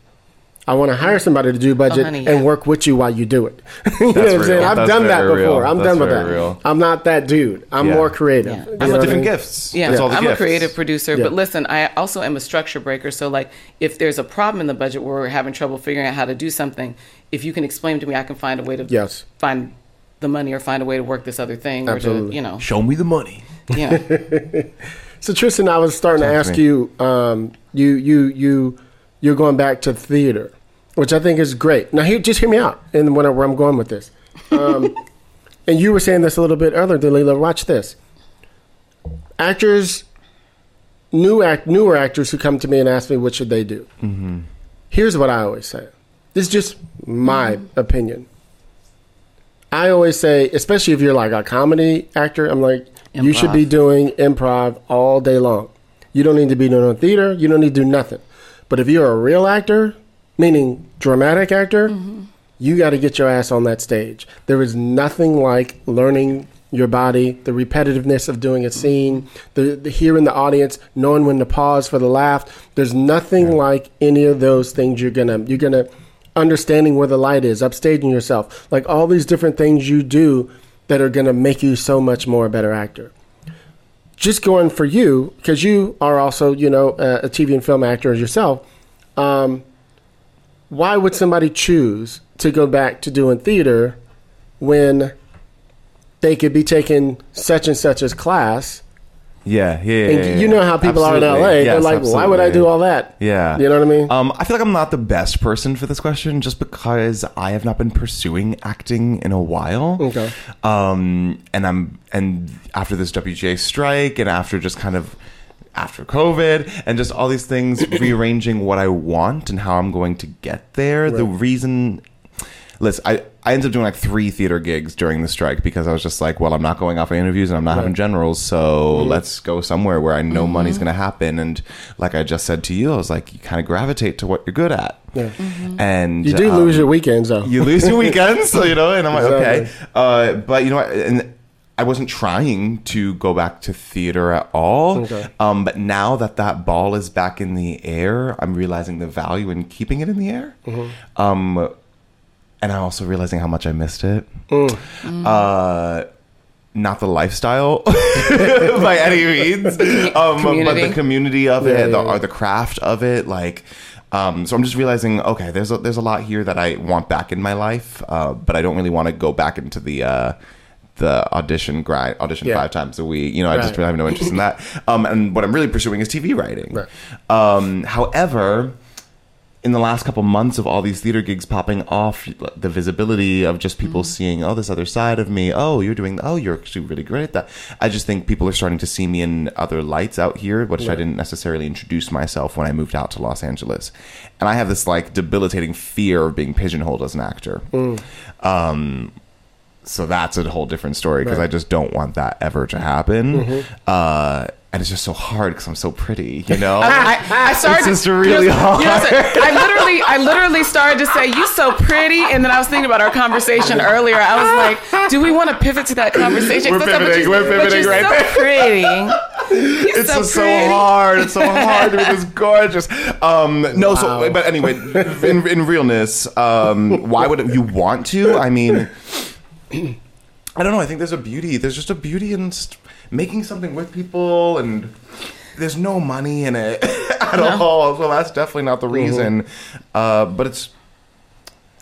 I want to hire somebody to do budget honey, and yeah. work with you while you do it. you know what I'm real. saying? I've That's done that before. real. I'm That's done with that. real. I'm not that dude. I'm Yeah. more creative. Yeah. I'm know That's what the I different mean? gifts. Yeah, That's all the I'm gifts. a creative producer, Yeah. but listen, I also am a structure breaker. So, like, if there's a problem in the budget where we're having trouble figuring out how to do something, if you can explain to me, I can find a way to Yes. find the money or find a way to work this other thing or to, you know, Show me the money. you know. So Tristan, I was starting to Talk to ask me. you, um, you, you, you, you're going back to theater, which I think is great. Now, here, just hear me out, and where, I'm going with this. Um, and you were saying this a little bit earlier, Dalila. Watch this. Actors, new act, newer actors who come to me and ask me what should they do. Mm-hmm. Here's what I always say. This is just my opinion. I always say, especially if you're like a comedy actor, I'm like, you should be doing improv all day long. You don't need to be doing theater. You don't need to do nothing. But if you're a real actor, meaning dramatic actor, you got to get your ass on that stage. There is nothing like learning your body, the repetitiveness of doing a scene, the, the hearing the audience, knowing when to pause for the laugh. There's nothing like any of those things you're gonna you're gonna understanding where the light is, upstaging yourself, like all these different things you do that are gonna make you so much more a better actor just going for you because you are also you know a, a TV and film actor as yourself. Um, why would somebody choose to go back to doing theater when they could be taking such and such as class? Yeah, yeah, yeah. You know how people are in LA. Absolutely. They're Yes, like, why would I do all that? Yeah. You know what I mean? Um, I feel like I'm not the best person for this question just because I have not been pursuing acting in a while. Okay. Um, and I'm and after this WGA strike and after just kind of after COVID and just all these things rearranging what I want and how I'm going to get there. The reason listen, I, I ended up doing like three theater gigs during the strike because I was just like, well, I'm not going off of interviews and I'm not having generals, so Mm-hmm. let's go somewhere where I know money's going to happen. And like I just said to you, I was like, you kind of gravitate to what you're good at. Yeah. And you do um, lose your weekends though. you lose your weekends, so you know, and I'm like, okay. Uh, but you know what? And I wasn't trying to go back to theater at all. Okay. Um, but now that that ball is back in the air, I'm realizing the value in keeping it in the air. Mm-hmm. Um, and I'm also realizing how much I missed it. Mm. Uh, not the lifestyle by any means, um, but the community of Yeah, it, the, yeah, yeah. or the craft of it, like. Um, so I'm just realizing, okay, there's a, there's a lot here that I want back in my life, uh, but I don't really want to go back into the uh, the audition grind, audition Yeah. five times a week. You know, I just Right. really have no interest in that. Um, and what I'm really pursuing is TV writing. Right. Um, however, in the last couple months of all these theater gigs popping off, the visibility of just people Mm-hmm. seeing, oh, this other side of me. Oh, you're doing. Oh, you're actually really great at that. I just think people are starting to see me in other lights out here, which I didn't necessarily introduce myself when I moved out to Los Angeles. And I have this like debilitating fear of being pigeonholed as an actor. Mm. Um, so that's a whole different story because Right. I just don't want that ever to happen. Mm-hmm. Uh, and it's just so hard because I'm so pretty, you know. I, I started It's just really you know, hard. you know, I literally, I literally started to say, "You so pretty," and then I was thinking about our conversation earlier. I was like, "Do we want to pivot to that conversation?" We're I said, pivoting, you- we're but pivoting you're right so there. pretty. You're it's so just so pretty. hard. It's so hard to be this gorgeous. Um, no, so but anyway, in, in realness, um, why would you want to? I mean, I don't know. I think there's a beauty. There's just a beauty in st- making something with people, and there's no money in it at all. So that's definitely not the reason. Uh, but it's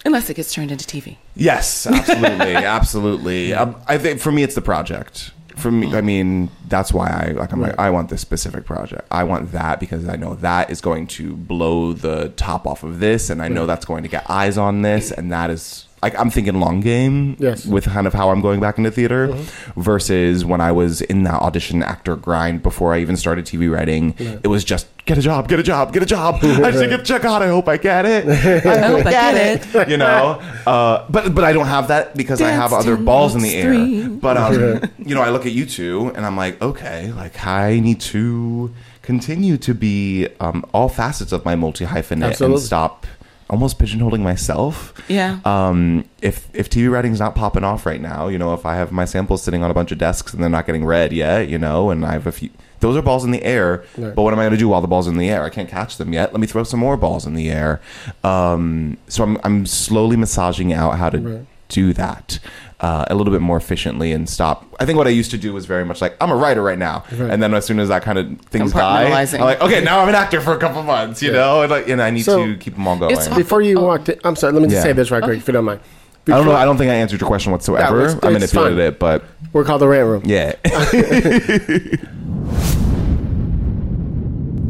Unless it gets turned into TV. Yes, absolutely, absolutely. Um, I think for me, it's the project. For me, I mean, that's why I like. I'm like, I want this specific project. I want that because I know that is going to blow the top off of this, and I know that's going to get eyes on this, and that is like I'm thinking long game. Yes. With kind of how I'm going back into theater, versus when I was in that audition actor grind before I even started TV writing. It was just get a job, get a job, get a job. I just get check out. I hope I get it. I hope I get it. You know, uh, but but I don't have that because I have other balls in the air. But um, you know, I look at you two and I'm like, okay, like I need to continue to be um, all facets of my multi hyphenate and stop almost pigeonholing myself. Yeah. Um, if if TV writing's not popping off right now, you know, if I have my samples sitting on a bunch of desks and they're not getting read yet, you know, and I have a few. Those are balls in the air, Right. but what am I going to do while the ball's in the air? I can't catch them yet. Let me throw some more balls in the air. Um, so I'm I'm slowly massaging out how to Right. do that uh, a little bit more efficiently and stop. I think what I used to do was very much like I'm a writer right now, Right. and then as soon as that kind of things die, I'm like, okay, now I'm an actor for a couple months, you Yeah. know, and like, and I need So- to keep them all going. It's- Before you walked in, I'm sorry, let me just Yeah. say this right quick, if you don't mind. I don't know. I don't think I answered your question whatsoever. No, it's- I it's manipulated fine. it, but We're called the Rant Room. yeah.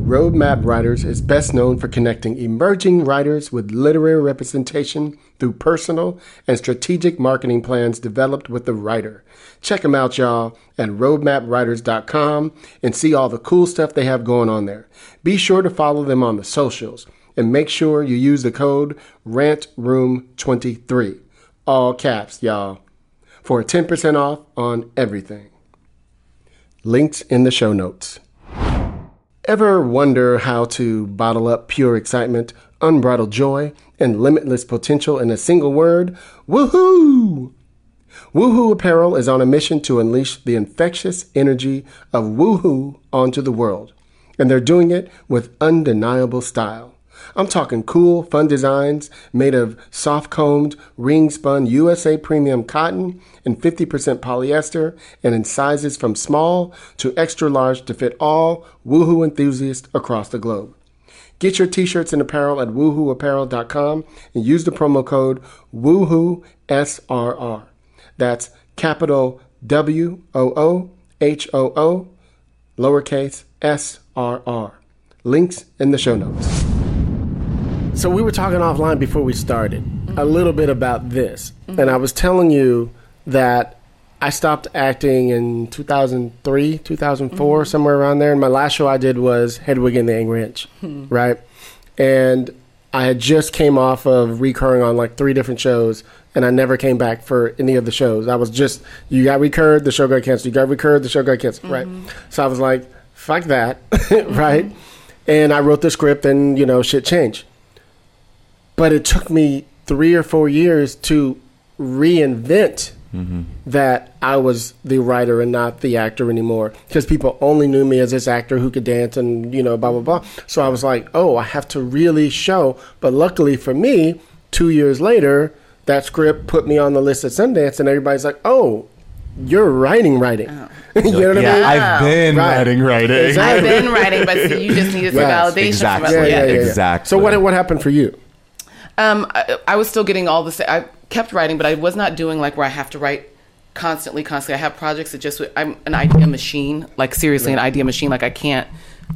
Roadmap Writers is best known for connecting emerging writers with literary representation through personal and strategic marketing plans developed with the writer. Check them out, y'all, at roadmapwriters.com and see all the cool stuff they have going on there. Be sure to follow them on the socials and make sure you use the code RANTROOM23, all caps, y'all, for 10% off on everything. Links in the show notes. Ever wonder how to bottle up pure excitement, unbridled joy, and limitless potential in a single word? Woohoo! Woohoo Apparel is on a mission to unleash the infectious energy of woohoo onto the world, and they're doing it with undeniable style. I'm talking cool, fun designs made of soft combed, ring spun USA premium cotton and 50% polyester, and in sizes from small to extra large to fit all woohoo enthusiasts across the globe. Get your t-shirts and apparel at woohooapparel.com and use the promo code WoohooSRR. That's capital W O O H O O lowercase s r r. Links in the show notes. So we were talking offline before we started a mm-hmm. little bit about this, and I was telling you that I stopped acting in 2003, 2004, mm-hmm. somewhere around there. And my last show I did was Hedwig and the Angry Inch, hmm. right? And I had just came off of recurring on like three different shows, and I never came back for any of the shows. I was just you got recurred, the show got canceled. You got recurred, the show got canceled, right? Mm-hmm. So I was like, fuck that, right? And I wrote the script, and you know, shit changed. But it took me three or four years to reinvent mm-hmm. that I was the writer and not the actor anymore because people only knew me as this actor who could dance and you know blah blah blah. So I was like, oh, I have to really show. But luckily for me, two years later, that script put me on the list at Sundance, and everybody's like, oh, you're writing, writing. Oh. you know what I mean? yeah, I've been Right. writing, writing. Exactly. I've been writing, but see, you just needed some Yes, validation exactly. from us. Yeah, yeah, yeah, yeah. Exactly. So what what happened for you? Um, I, I was still getting all the. sa- I kept writing, but I was not doing like where I have to write constantly, constantly. I have projects that just. I'm an idea machine, like seriously, an idea machine. Like I can't.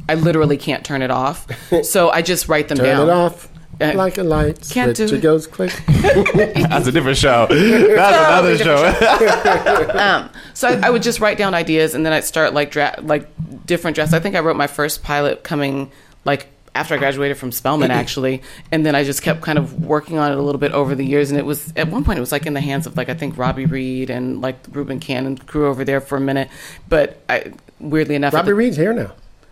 I literally can't turn it off. So I just write them Turn down. Turn it off. Uh, like a light can't switch. do it it. goes click. That's a different show. That's another show. Um, so I, I would just write down ideas, and then I'd start like dra- like different drafts. I think I wrote my first pilot coming like after I graduated from Spelman, actually, and then I just kept kind of working on it a little bit over the years. And it was at one point it was like in the hands of like I think Robi Reed and like Reuben Cannon crew over there for a minute. But I weirdly enough, Robi the- Reed's here now.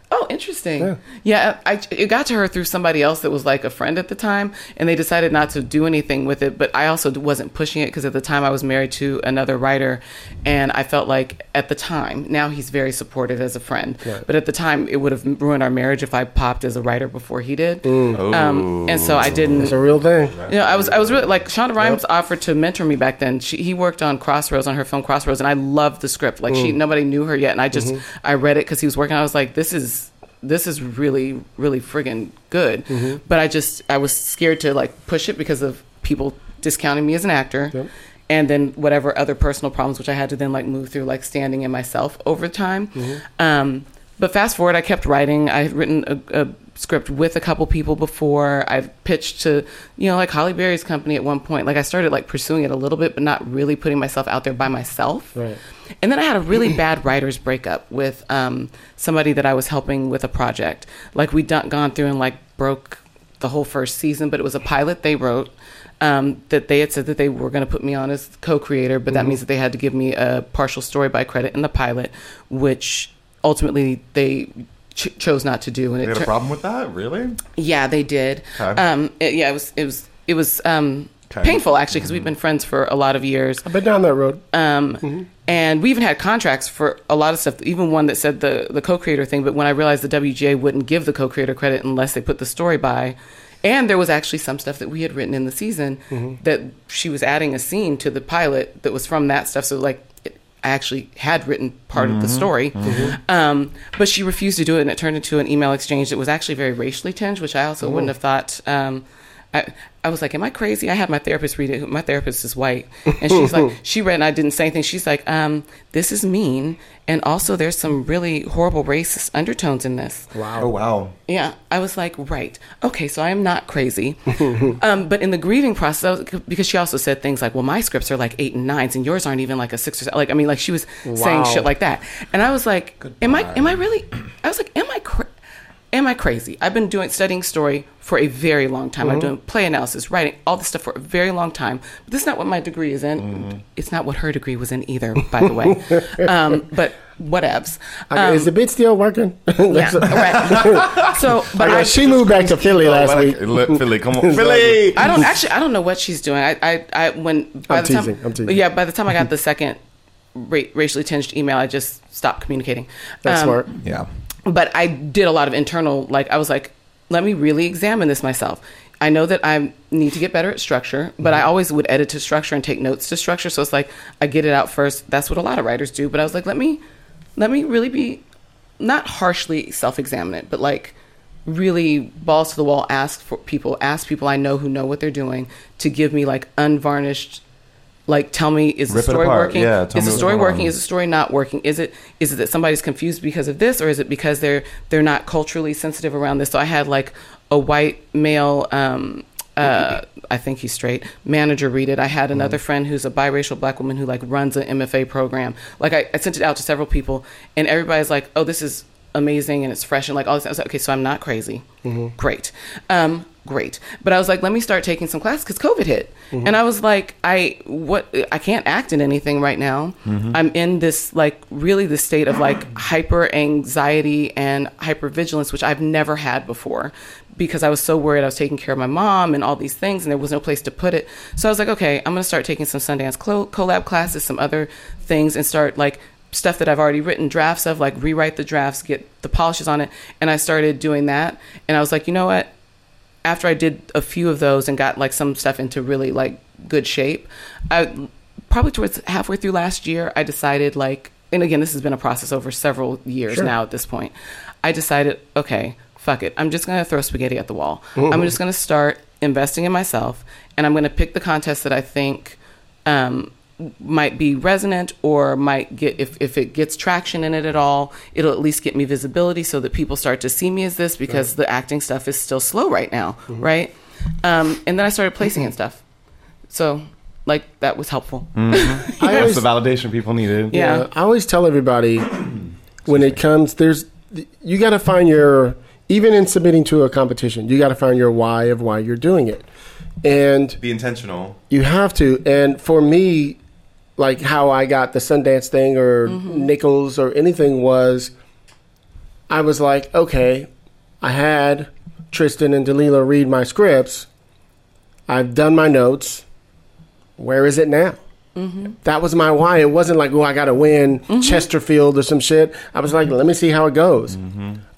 Oh, interesting. Yeah, I, it got to her through somebody else that was like a friend at the time, and they decided not to do anything with it. But I also wasn't pushing it because at the time I was married to another writer, and I felt like at the time, now he's very supportive as a friend, but at the time it would have ruined our marriage if I popped as a writer before he did. Mm. Um, and so I didn't. It's a real thing. You know, I was I was really like Shonda Rhimes offered to mentor me back then. She, he worked on Crossroads on her film Crossroads, and I loved the script. Like she mm. nobody knew her yet, and I just mm-hmm. I read it because he was working. I was like, this is this is really really friggin' good. But I just I was scared to like push it because of people discounting me as an actor. Yep. And then whatever other personal problems, which I had to then like move through, like standing in myself over time. Um, but fast forward, I kept writing. I had written a, a script with a couple people before. I've pitched to, you know, like Halle Berry's company at one point. Like I started like pursuing it a little bit, but not really putting myself out there by myself. Right. And then I had a really bad writer's breakup with um, somebody that I was helping with a project. Like we'd done, gone through and like broke the whole first season, but it was a pilot they wrote. Um, that they had said that they were going to put me on as co-creator, but that means that they had to give me a partial story by credit in the pilot, which ultimately they ch- chose not to do. And they it had a problem with that? Really? yeah, they did. Okay. Um, it- yeah, it was it was it was um, Okay. painful actually because we've been friends for a lot of years. I've been down that road. Um, And we even had contracts for a lot of stuff, even one that said the, the co creator thing. But when I realized the WGA wouldn't give the co creator credit unless they put the story by, and there was actually some stuff that we had written in the season that she was adding a scene to the pilot that was from that stuff. So, like, it, I actually had written part of the story. Um, but she refused to do it, and it turned into an email exchange that was actually very racially tinged, which I also wouldn't have thought. Um, I, I was like, "Am I crazy?" I had my therapist read it. My therapist is white, and she's like, she read, and I didn't say anything. She's like, um, "This is mean, and also there's some really horrible racist undertones in this." Wow. Oh wow. Yeah, I was like, right, okay, so I am not crazy. um, but in the grieving process, was, because she also said things like, well, my scripts are like eight and nines, and yours aren't even like a six or seven. Like, I mean, like she was saying shit like that, and I was like, am I, am I really? I was like, am I? Cra- Am I crazy? I've been doing studying story for a very long time. I'm doing play analysis, writing, all this stuff for a very long time. But this is not what my degree is in. It's not what her degree was in either, by the way. um, but whatevs. Okay, Um, is the bit still working? yeah, right. So, but Okay, I, she moved back to Philly last Well, week. look, Philly, come on, Philly. I don't actually. I don't know what she's doing. I, I, I when by I'm the time, I'm teasing. yeah, by the time I got the second ra- racially tinged email, I just stopped communicating. That's Um, smart. Yeah. But I did a lot of internal. Like I was like, let me really examine this myself. I know that I need to get better at structure, but I mm-hmm. always would edit to structure and take notes to structure. So it's like I get it out first. That's what a lot of writers do. But I was like, let me, let me really be, not harshly self-examine it, but like really balls to the wall. Ask for people, ask people I know who know what they're doing to give me like unvarnished. Like, tell me, is the Rip it story working? Yeah, is the story working? Is the story not working? Is it is it that somebody's confused because of this, or is it because they're they're not culturally sensitive around this? So I had like a white male, um, uh, I think he's straight manager read it. I had Mm-hmm. another friend who's a biracial black woman who like runs an MFA program. Like I, I sent it out to several people, and everybody's like, "Oh, this is amazing and it's fresh and like all this." I was like, "Okay, so I'm not crazy. Mm-hmm. Great." Um, great but i was like let me start taking some classes because covid hit mm-hmm. and i was like i what i can't act in anything right now mm-hmm. i'm in this like really the state of like hyper anxiety and hyper vigilance which i've never had before because i was so worried i was taking care of my mom and all these things and there was no place to put it so i was like okay i'm going to start taking some sundance collab classes some other things and start like stuff that I've already written drafts of, like rewrite the drafts, get the polishes on it. And I started doing that. And I was like, you know what? After I did a few of those and got like some stuff into really like good shape, I probably towards halfway through last year, I decided like, and again, this has been a process over several years Sure. now at this point. I decided, okay, fuck it. I'm just going to throw spaghetti at the wall. I'm just going to start investing in myself and I'm going to pick the contests that I think um, might be resonant or might get if, if it gets traction in it at all it'll at least get me visibility so that people start to see me as this because the acting stuff is still slow right now right um, and then i started placing in stuff so like that was helpful I That's always, the validation people needed. Yeah. Yeah, I always tell everybody when it comes, there's you got to find your even in submitting to a competition, you got to find your why of why you're doing it, and Be intentional. you have to. And for me, like how I got the Sundance thing or mm-hmm. Nichols or anything was, I was like, okay, I had Tristan and Dalila read my scripts. I've done my notes. Where is it now? Mm-hmm. That was my why. It wasn't like, oh, I got to win mm-hmm. Chesterfield or some shit. I was like, let me see how it goes.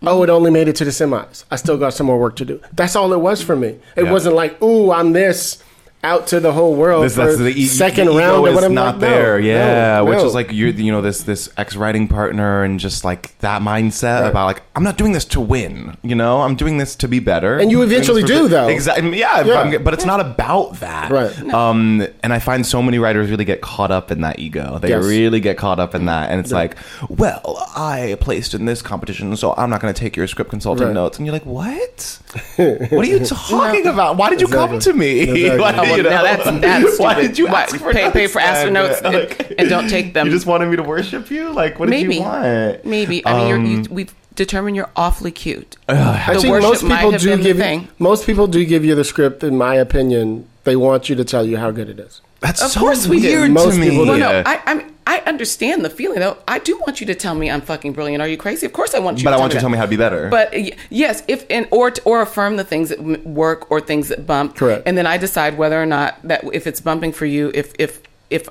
Oh, it only made it to the semis. I still got some more work to do. That's all it was for me. It Yeah. wasn't like, ooh, I'm this out to the whole world This, for that's the e- second the ego round or is whatever. not Like, no, there. Yeah, no, which no. is like you're you know this this ex writing partner and just like that mindset about like I'm not doing this to win. You know, I'm doing this to be better. And you eventually do, for- though. Exactly. Yeah, Yeah. I'm- but it's not about that. Right. Um, and I find so many writers really get caught up in that ego. They Yes. really get caught up in that, and it's like, well, I placed in this competition, so I'm not going to take your script consulting Right. notes. And you're like, what? what are you talking about? Why did you come to me? Exactly. Why- well, you now know? that's- that's Why stupid. did you Why- ask for pay- pay for astronauts Astor then? notes and- and don't take them. You just wanted me to worship you? Like, what did you want? Maybe. I mean, you're, you, um, we've determined you're awfully cute. Actually, worship most people do give you, most people do give you the script. In my opinion, they want you to tell you how good it is. That's Of so course we do. weird Most to me. people do. Well, no, I, I, I understand the feeling though. I do want you to tell me I'm fucking brilliant. Are you crazy? Of course I want you. but to I tell want you to tell me how to be better. But yes, if and or or affirm the things that work or things that bump. Correct. And then I decide whether or not that if it's bumping for you, if if if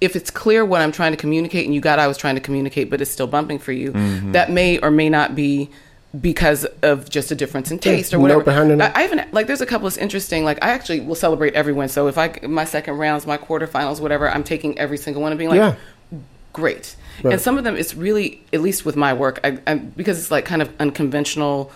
if it's clear what I'm trying to communicate and you got I was trying to communicate, but it's still bumping for you, Mm-hmm. that may or may not be because of just a difference in taste or whatever. behind it. I, I even like there's a couple of interesting like I actually will celebrate everyone. So if I my second rounds, my quarterfinals, whatever, I'm taking every single one and being like, Yeah. great. Right. And some of them, it's really, at least with my work, I, I, because it's like kind of unconventional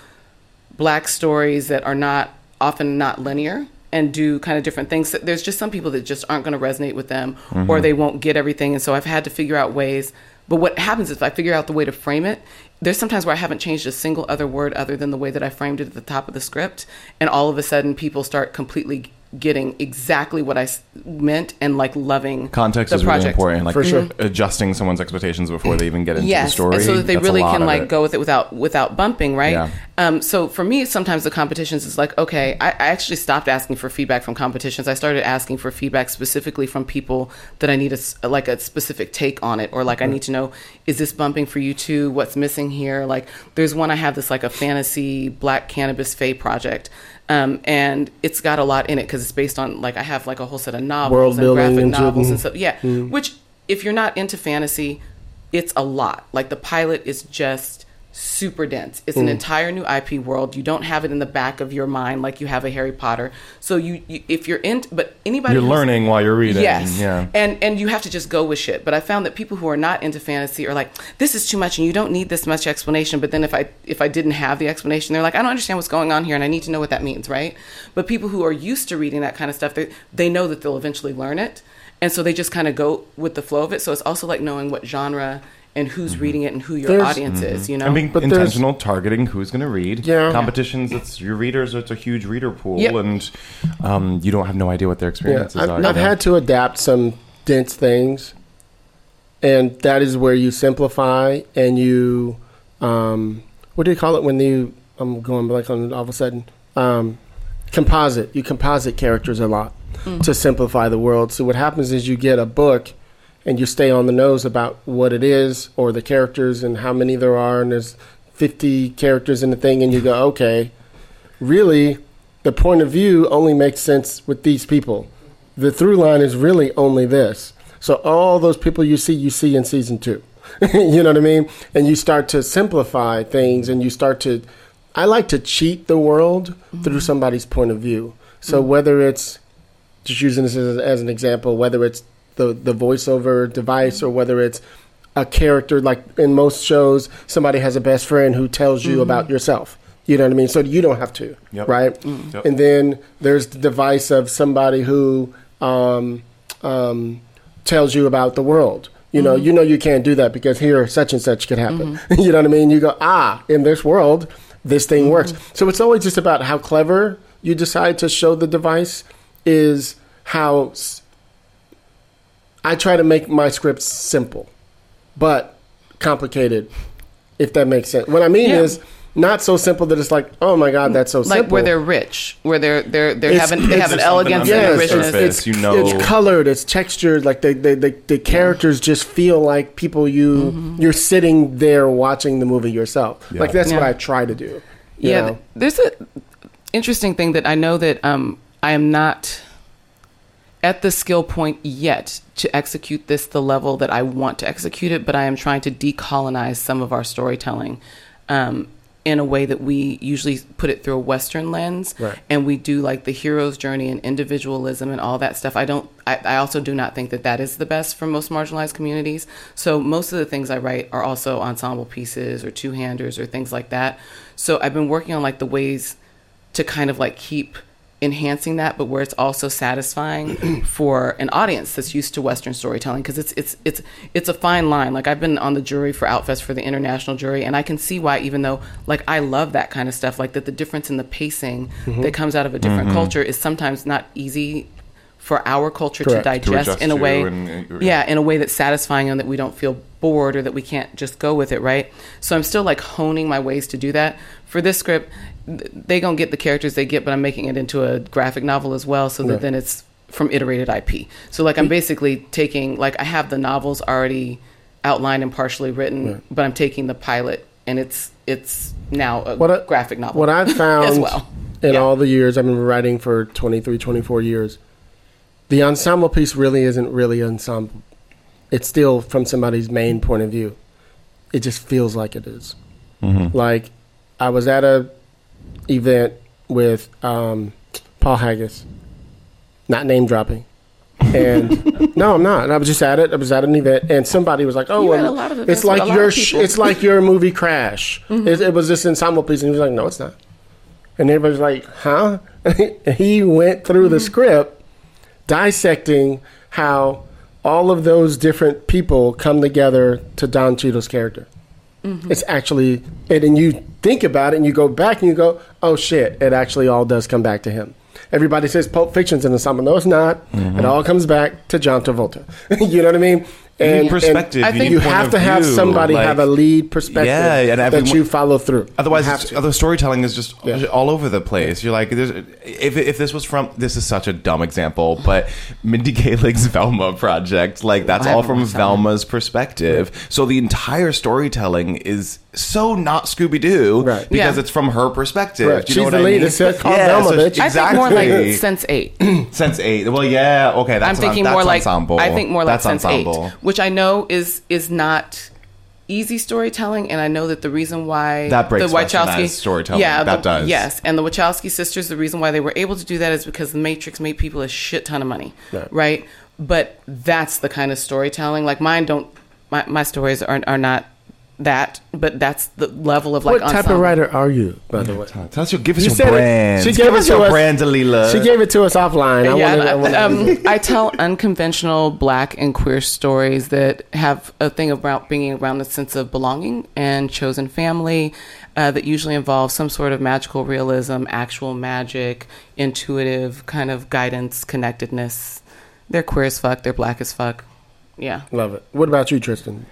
black stories that are not often not linear and do kind of different things. There's just some people that just aren't going to resonate with them or mm-hmm. they won't get everything. And so I've had to figure out ways. But what happens is if I figure out the way to frame it, there's sometimes where I haven't changed a single other word other than the way that I framed it at the top of the script. And all of a sudden, people start completely getting exactly what I meant and like loving Context the is really project. important. Like For sure. adjusting someone's expectations before they even get into the story. and so that they really can like it. go with it without without bumping, right? Yeah. Um, so for me, sometimes the competitions is like, okay, I, I actually stopped asking for feedback from competitions. I started asking for feedback specifically from people that I need a like a specific take on it, or like I need to know, is this bumping for you too? What's missing here? Like, there's one I have this like a fantasy black cannabis fae project. Um, and it's got a lot in it because it's based on like I have like a whole set of novels and graphic it, novels and mhm. stuff. Yeah, which if you're not into fantasy, it's a lot. Like the pilot is just super dense. It's Mm. an entire new IP world. You don't have it in the back of your mind like you have a Harry Potter. So you, you if you're in, but anybody You're learning while you're reading. Yes. Yeah. And and you have to just go with shit. But I found that people who are not into fantasy are like, this is too much and you don't need this much explanation. But then if I if I didn't have the explanation, they're like, I don't understand what's going on here and I need to know what that means, right? But people who are used to reading that kind of stuff, they they know that they'll eventually learn it. And so they just kind of go with the flow of it. So it's also like knowing what genre and who's reading it and who your There's- audience is, you know? And being But intentional, targeting who's going to read. Yeah. Competitions, it's your readers, it's a huge reader pool, Yep. and um, you don't have no idea what their Yeah, experiences I've, are. I've you had to adapt some dense things, and that is where you simplify and you, um, what do you call it when you? I'm going blank on all of a sudden. Um, composite. You composite characters a lot to simplify the world. So what happens is you get a book, and you stay on the nose about what it is or the characters and how many there are, and there's 50 characters in the thing, and you go, okay, really, the point of view only makes sense with these people. The through line is really only this. So all those people you see, you see in season two. you know what I mean? And you start to simplify things and you start to. I like to cheat the world mm-hmm. through somebody's point of view. So mm-hmm. whether it's just using this as, as an example, whether it's the the voiceover device or whether it's a character like in most shows, somebody has a best friend who tells you about yourself. You know what I mean? So you don't have to, Yep. right? Yep. And then there's the device of somebody who um, um, tells you about the world. You know, you know you can't do that because here such and such could happen. you know what I mean? You go, ah, in this world, this thing works. So it's always just about how clever you decide to show the device is how I try to make my scripts simple, but complicated, if that makes sense. What I mean Yeah. is not so simple that it's like, oh my god, that's so like simple. Like where they're rich, where they're they're they It's- have an they it's have an elegance under and richness. surface. it's you know- it's colored, it's textured. Like the the, the, the characters just feel like people you Mm-hmm. you're sitting there watching the movie yourself. Like that's what I try to do. yeah, know? there's a interesting thing that I know that um, I am not at the skill point yet to execute this the level that I want to execute it, but I am trying to decolonize some of our storytelling um, in a way that we usually put it through a Western lens, Right. and we do like the hero's journey and individualism and all that stuff. I don't. I, I also do not think that that is the best for most marginalized communities. So most of the things I write are also ensemble pieces or two handers or things like that. So I've been working on like the ways to kind of like keep enhancing that but where it's also satisfying for an audience that's used to western storytelling because it's it's it's it's a fine line. Like i've been on the jury for outfest for the international jury and i can see why even though like i love that kind of stuff like that the difference in the pacing that comes out of a different culture is sometimes not easy for our culture Correct. to To digest adjust in a way and- uh, yeah in a way that's satisfying and that we don't feel bored or that we can't just go with it right? So i'm still like honing my ways to do that. For this script they gonna get the characters they get but i'm making it into a graphic novel as well so that Right. then it's from iterated ip so like i'm mm. basically taking like i have the novels already outlined and partially written but i'm taking the pilot and it's it's now a What I- graphic novel What I've found as well in Yeah. all the years I've been writing for 23, 24 years, the ensemble piece really isn't really ensemble. It's still from somebody's main point of view. It just feels like it is. Mm-hmm. Like I was at a event with um, Paul Haggis, not name dropping. And no, I'm not. I was just at it. I was at an event, and somebody was like, "Oh, well, had a lot of it's like your sh- Mm-hmm. it's like your movie Crash. It, it was this ensemble piece, and he was like, "No, it's not." And everybody's like, "Huh?" he went through Mm-hmm. the script, dissecting how all of those different people come together to Don Cheadle's character. Mm-hmm. It's actually, and then you think about it, and you go back and you go, "Oh shit!" It actually all does come back to him. Everybody says Pulp Fiction's an ensemble. No, it's not. Mm-hmm. It all comes back to John Travolta. you know what I mean? And perspective, I you think- you have to have view, somebody like- have a lead perspective Yeah, and that you follow through. Otherwise, You have it's, to. other storytelling is just Yeah. all over the place. You're like, there's, if if this was from, this is such a dumb example, but Mindy Kaling's Velma project, like that's all from Velma's perspective. So the entire storytelling is so not Scooby Doo Right. because Yeah. it's from her perspective. Right. Do you know She's what the I lead. mean? It's, called Velma, bitch. i think more like sense 8 Sense eight. Well, yeah, okay. That's I'm thinking that's more like ensemble. I think more like that's Sense ensemble. Eight, which I know is is not easy storytelling, and I know that the reason why That breaks the Wachowski Westernized storytelling. yeah, That the- does. yes, and the Wachowski sisters, the reason why they were able to do that is because The Matrix made people a shit ton of money, Right. right? But that's the kind of storytelling. Like mine don't, my my stories are are not that, but that's the level of like what type of writer are you, by the way? Tell us your, give us You your said it. brand. She gave give it us to your us. brand, Dalila. She gave it to us offline. I yeah, wanted, I I, wanted- um, I tell unconventional black and queer stories that have a thing about bringing around a sense of belonging and chosen family uh, that usually involves some sort of magical realism, actual magic, intuitive kind of guidance, connectedness. They're queer as fuck. They're black as fuck. Yeah. Love it. What about you, Tristan?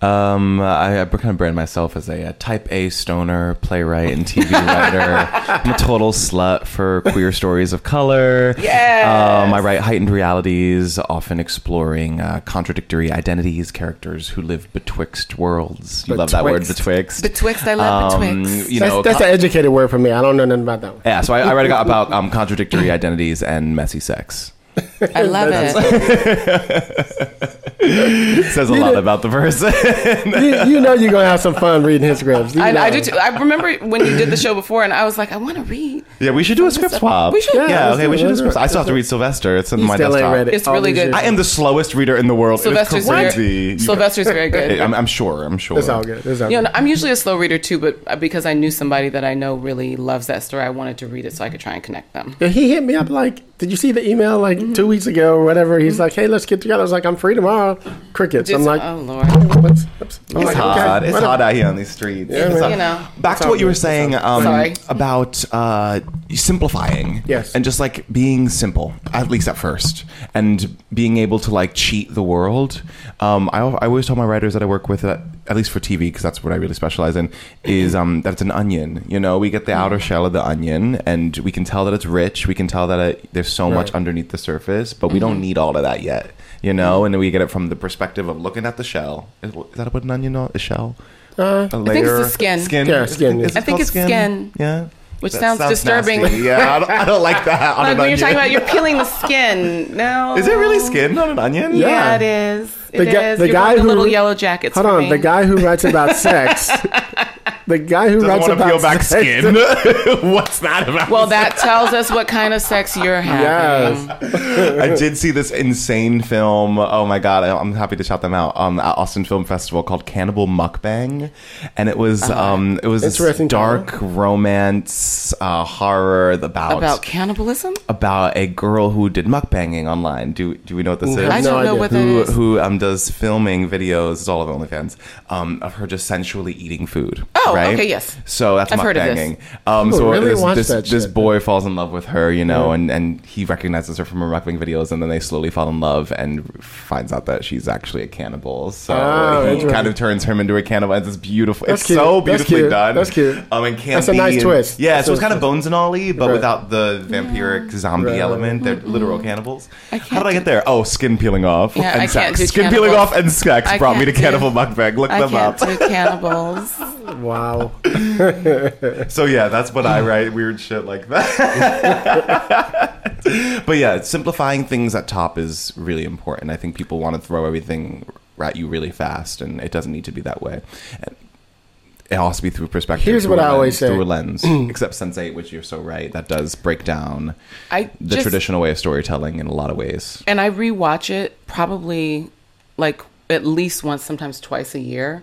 Um, I, I kind of brand myself as a, uh type A stoner playwright and TV writer. I'm a total slut for queer stories of color. Yes! Um, I write heightened realities, often exploring uh, contradictory identities, characters who live betwixt worlds. You love that word, Betwixt. betwixt. Betwixt, I love Um, betwixt. You That's, know, that's con- an educated word for me. I don't know nothing about that one. yeah. So I, I write about um, contradictory identities and messy sex. I love it. Says a lot about the person. you, you know you're gonna have some fun reading his scripts. You I, know. I do too. I remember when you did the show before, and I was like, I want to read. yeah, we should do a script swap. We should. Yeah, Yeah, okay, we should do a script. I still have to read Sylvester. It's in You my still ain't desktop. read it. It's really good. I am the slowest reader in the world. Sylvester's it is very. Sylvester's very good. I'm, I'm sure. I'm sure. It's all good. It's all You good. know, I'm usually a slow reader too, but uh, because I knew somebody that I know really loves that story, I wanted to read it so I could try and connect them. Yeah, he hit me up like, did you see the email like Mm-hmm. two weeks ago or whatever? He's like, hey, let's get together. I was like, I'm free tomorrow. Crickets. I'm like, oh lord. what's, what's, It's like, hot. okay, it's whatever. hot out here on these streets. Yeah, It's You know. Back to what you were saying um, about uh, simplifying. Yes. And just like being simple, at least at first, and being able to like cheat the world. Um, I, I always tell my writers that I work with that at least for TV, because that's what I really specialize in, is um, that it's an onion. You know, we get the outer shell of the onion, and we can tell that it's rich. We can tell that it, there's so much underneath the surface, but we don't need all of that yet. You know, and then we get it from the perspective of looking at the shell. Is, is that what an onion is? A shell? Uh, A I think it's the skin. Skin. Yeah, skin. is it I think called it's skin. Yeah. Which That sounds disturbing. nasty. Yeah, I don't, I don't like that. on Like an when you're talking about you're peeling the skin. No. Is it really skin on an onion? Yeah. Yeah, it is. It The is. guy- the You're guy who- little yellow jackets. hold for on, me. the guy who writes about sex. The guy who Doesn't writes want to about peel back sex- skin. What's that about? Well, that tells us what kind of sex you're having. Yes. I did see this insane film. Oh my god, I- I'm happy to shout them out. Um, at Austin Film Festival called Cannibal Mukbang, and it was um, it was this Interesting dark romance uh, horror about About cannibalism? about a girl who did mukbanging online. Do do we know what this is? I no don't know idea. what that who is. who um does filming videos? It's all of OnlyFans. Um, of her just sensually eating food. Oh, right? okay, yes. So that's I've heard of this. mukbanging. Um, People so really this, watch this, that this shit. boy falls in love with her, you know, and and he recognizes her from her mukbang videos, and then they slowly fall in love, and finds out that she's actually a cannibal. So Oh, he interesting. kind of turns him into a cannibal. It's this beautiful. That's it's cute. so That's beautifully cute. done. That's cute. Um, and campy That's a nice and- twist. Yeah, That's so it's kind of Bones and All, but Right. without the vampiric zombie Right. element. They're literal cannibals. How can't did I get there? Oh, skin peeling off Yeah, and I can't sex. do Skin peeling cannibals. off and sex I brought me to can't do- cannibal mukbang. Look I them can't up. do cannibals. Wow. So yeah, that's what I write. Weird shit like that. but yeah, simplifying things at top is really important. I think people want to throw everything at you really fast, and it doesn't need to be that way. And it has to be through perspective. Here's through what I always lens- say. Through a lens, except Sense8, which you're so right, that does break down I the just, traditional way of storytelling in a lot of ways. and I rewatch it probably like at least once, sometimes twice a year,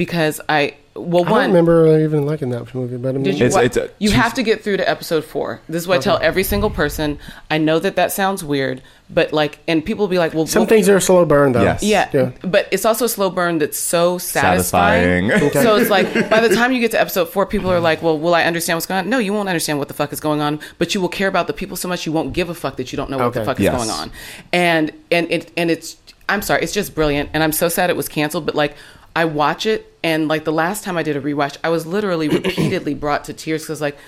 because I well I don't remember even liking that movie, but I mean, you? It's- wa- it's a- you have to get through to episode four. This is what I tell every single person. I know that that sounds weird, but like, and people will be like, "Well, some well, things are a slow burn though. Yes. yeah, Yeah. but it's also a slow burn that's so satisfying. Satisfying. So it's like by the time you get to episode four, people are like, "Well, will I understand what's going on?" No, you won't understand what the fuck is going on, but you will care about the people so much you won't give a fuck that you don't know what the Okay. fuck is going on. And and it and it's I'm sorry, it's just brilliant, and I'm so sad it was canceled. But like, I watch it, and like the last time I did a rewatch, I was literally repeatedly brought to tears because like,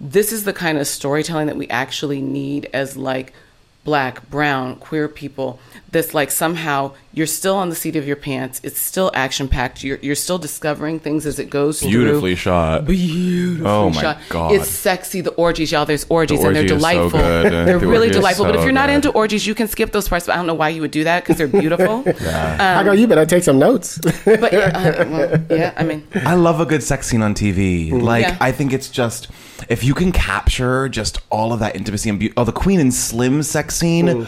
this is the kind of storytelling that we actually need as like black, brown, queer people. This like somehow you're still on the seat of your pants. It's still action packed. You're you're still discovering things as it goes through. Beautifully shot. Beautiful Oh my shot. God. It's sexy. The orgies, y'all. There's orgies, The and they're orgy is so delightful. good. They're The really orgy is delightful. but if you're not good. into orgies, you can skip those parts. But I don't know why you would do that because they're beautiful. I go, you better take some notes. but uh, well, yeah, I mean, I love a good sex scene on TV. Like, Yeah. I think it's just if you can capture just all of that intimacy and beauty. Oh, the Queen and Slim sex scene.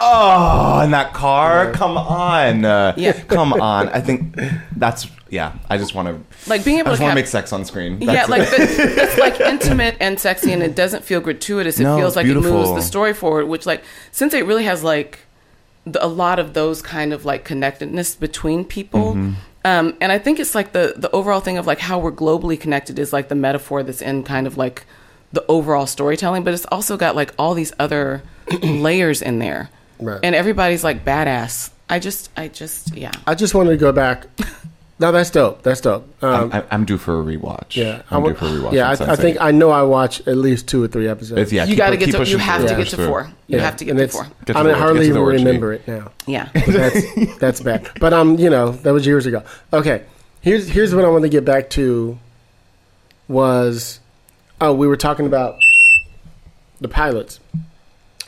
Oh, in that car. Come on. Uh, Yeah. Come on. I think that's yeah. I just want to like being I able just to want to cap- make sex on screen. yeah, That's like it. the, that's like intimate and sexy, and it doesn't feel gratuitous. It No, feels it's like it moves the story forward. Which, like, since it really has like the, a lot of those kind of like connectedness between people. Mm-hmm. Um, and I think it's like the the overall thing of like how we're globally connected is like the metaphor that's in kind of like the overall storytelling, but it's also got like all these other layers in there, Right. and everybody's like badass. I just, I just, yeah. I just wanted to go back. No, that's dope. That's dope. Um, I'm, I'm due for a rewatch. yeah, I'm wa- due for a rewatch. Yeah, I, I think I know I watched at least two or three episodes. It's, yeah, you got to get to, pushing you have through, to get to four. You Yeah, have to get and to it's- four. Get to I the mean, orgy, hardly get even remember it now. Yeah. That's that's bad. But um, you know, that was years ago. Okay, here's here's what I want to get back to. Was oh, we were talking about the pilots.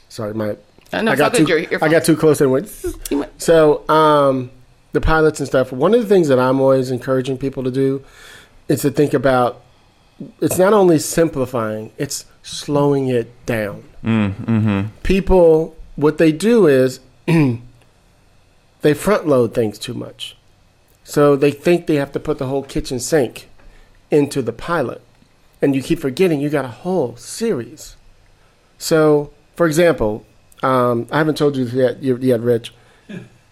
Sorry, my Uh, no, I got too good. You're- you're I got too close and went. Went- So, um, the pilots and stuff. One of the things that I'm always encouraging people to do is to think about. It's not only simplifying; it's slowing it down. People, what they do is they front load things too much, so they think they have to put the whole kitchen sink into the pilot, and you keep forgetting you got a whole series. So, for example, um, I haven't told you yet, you- yet, Rich.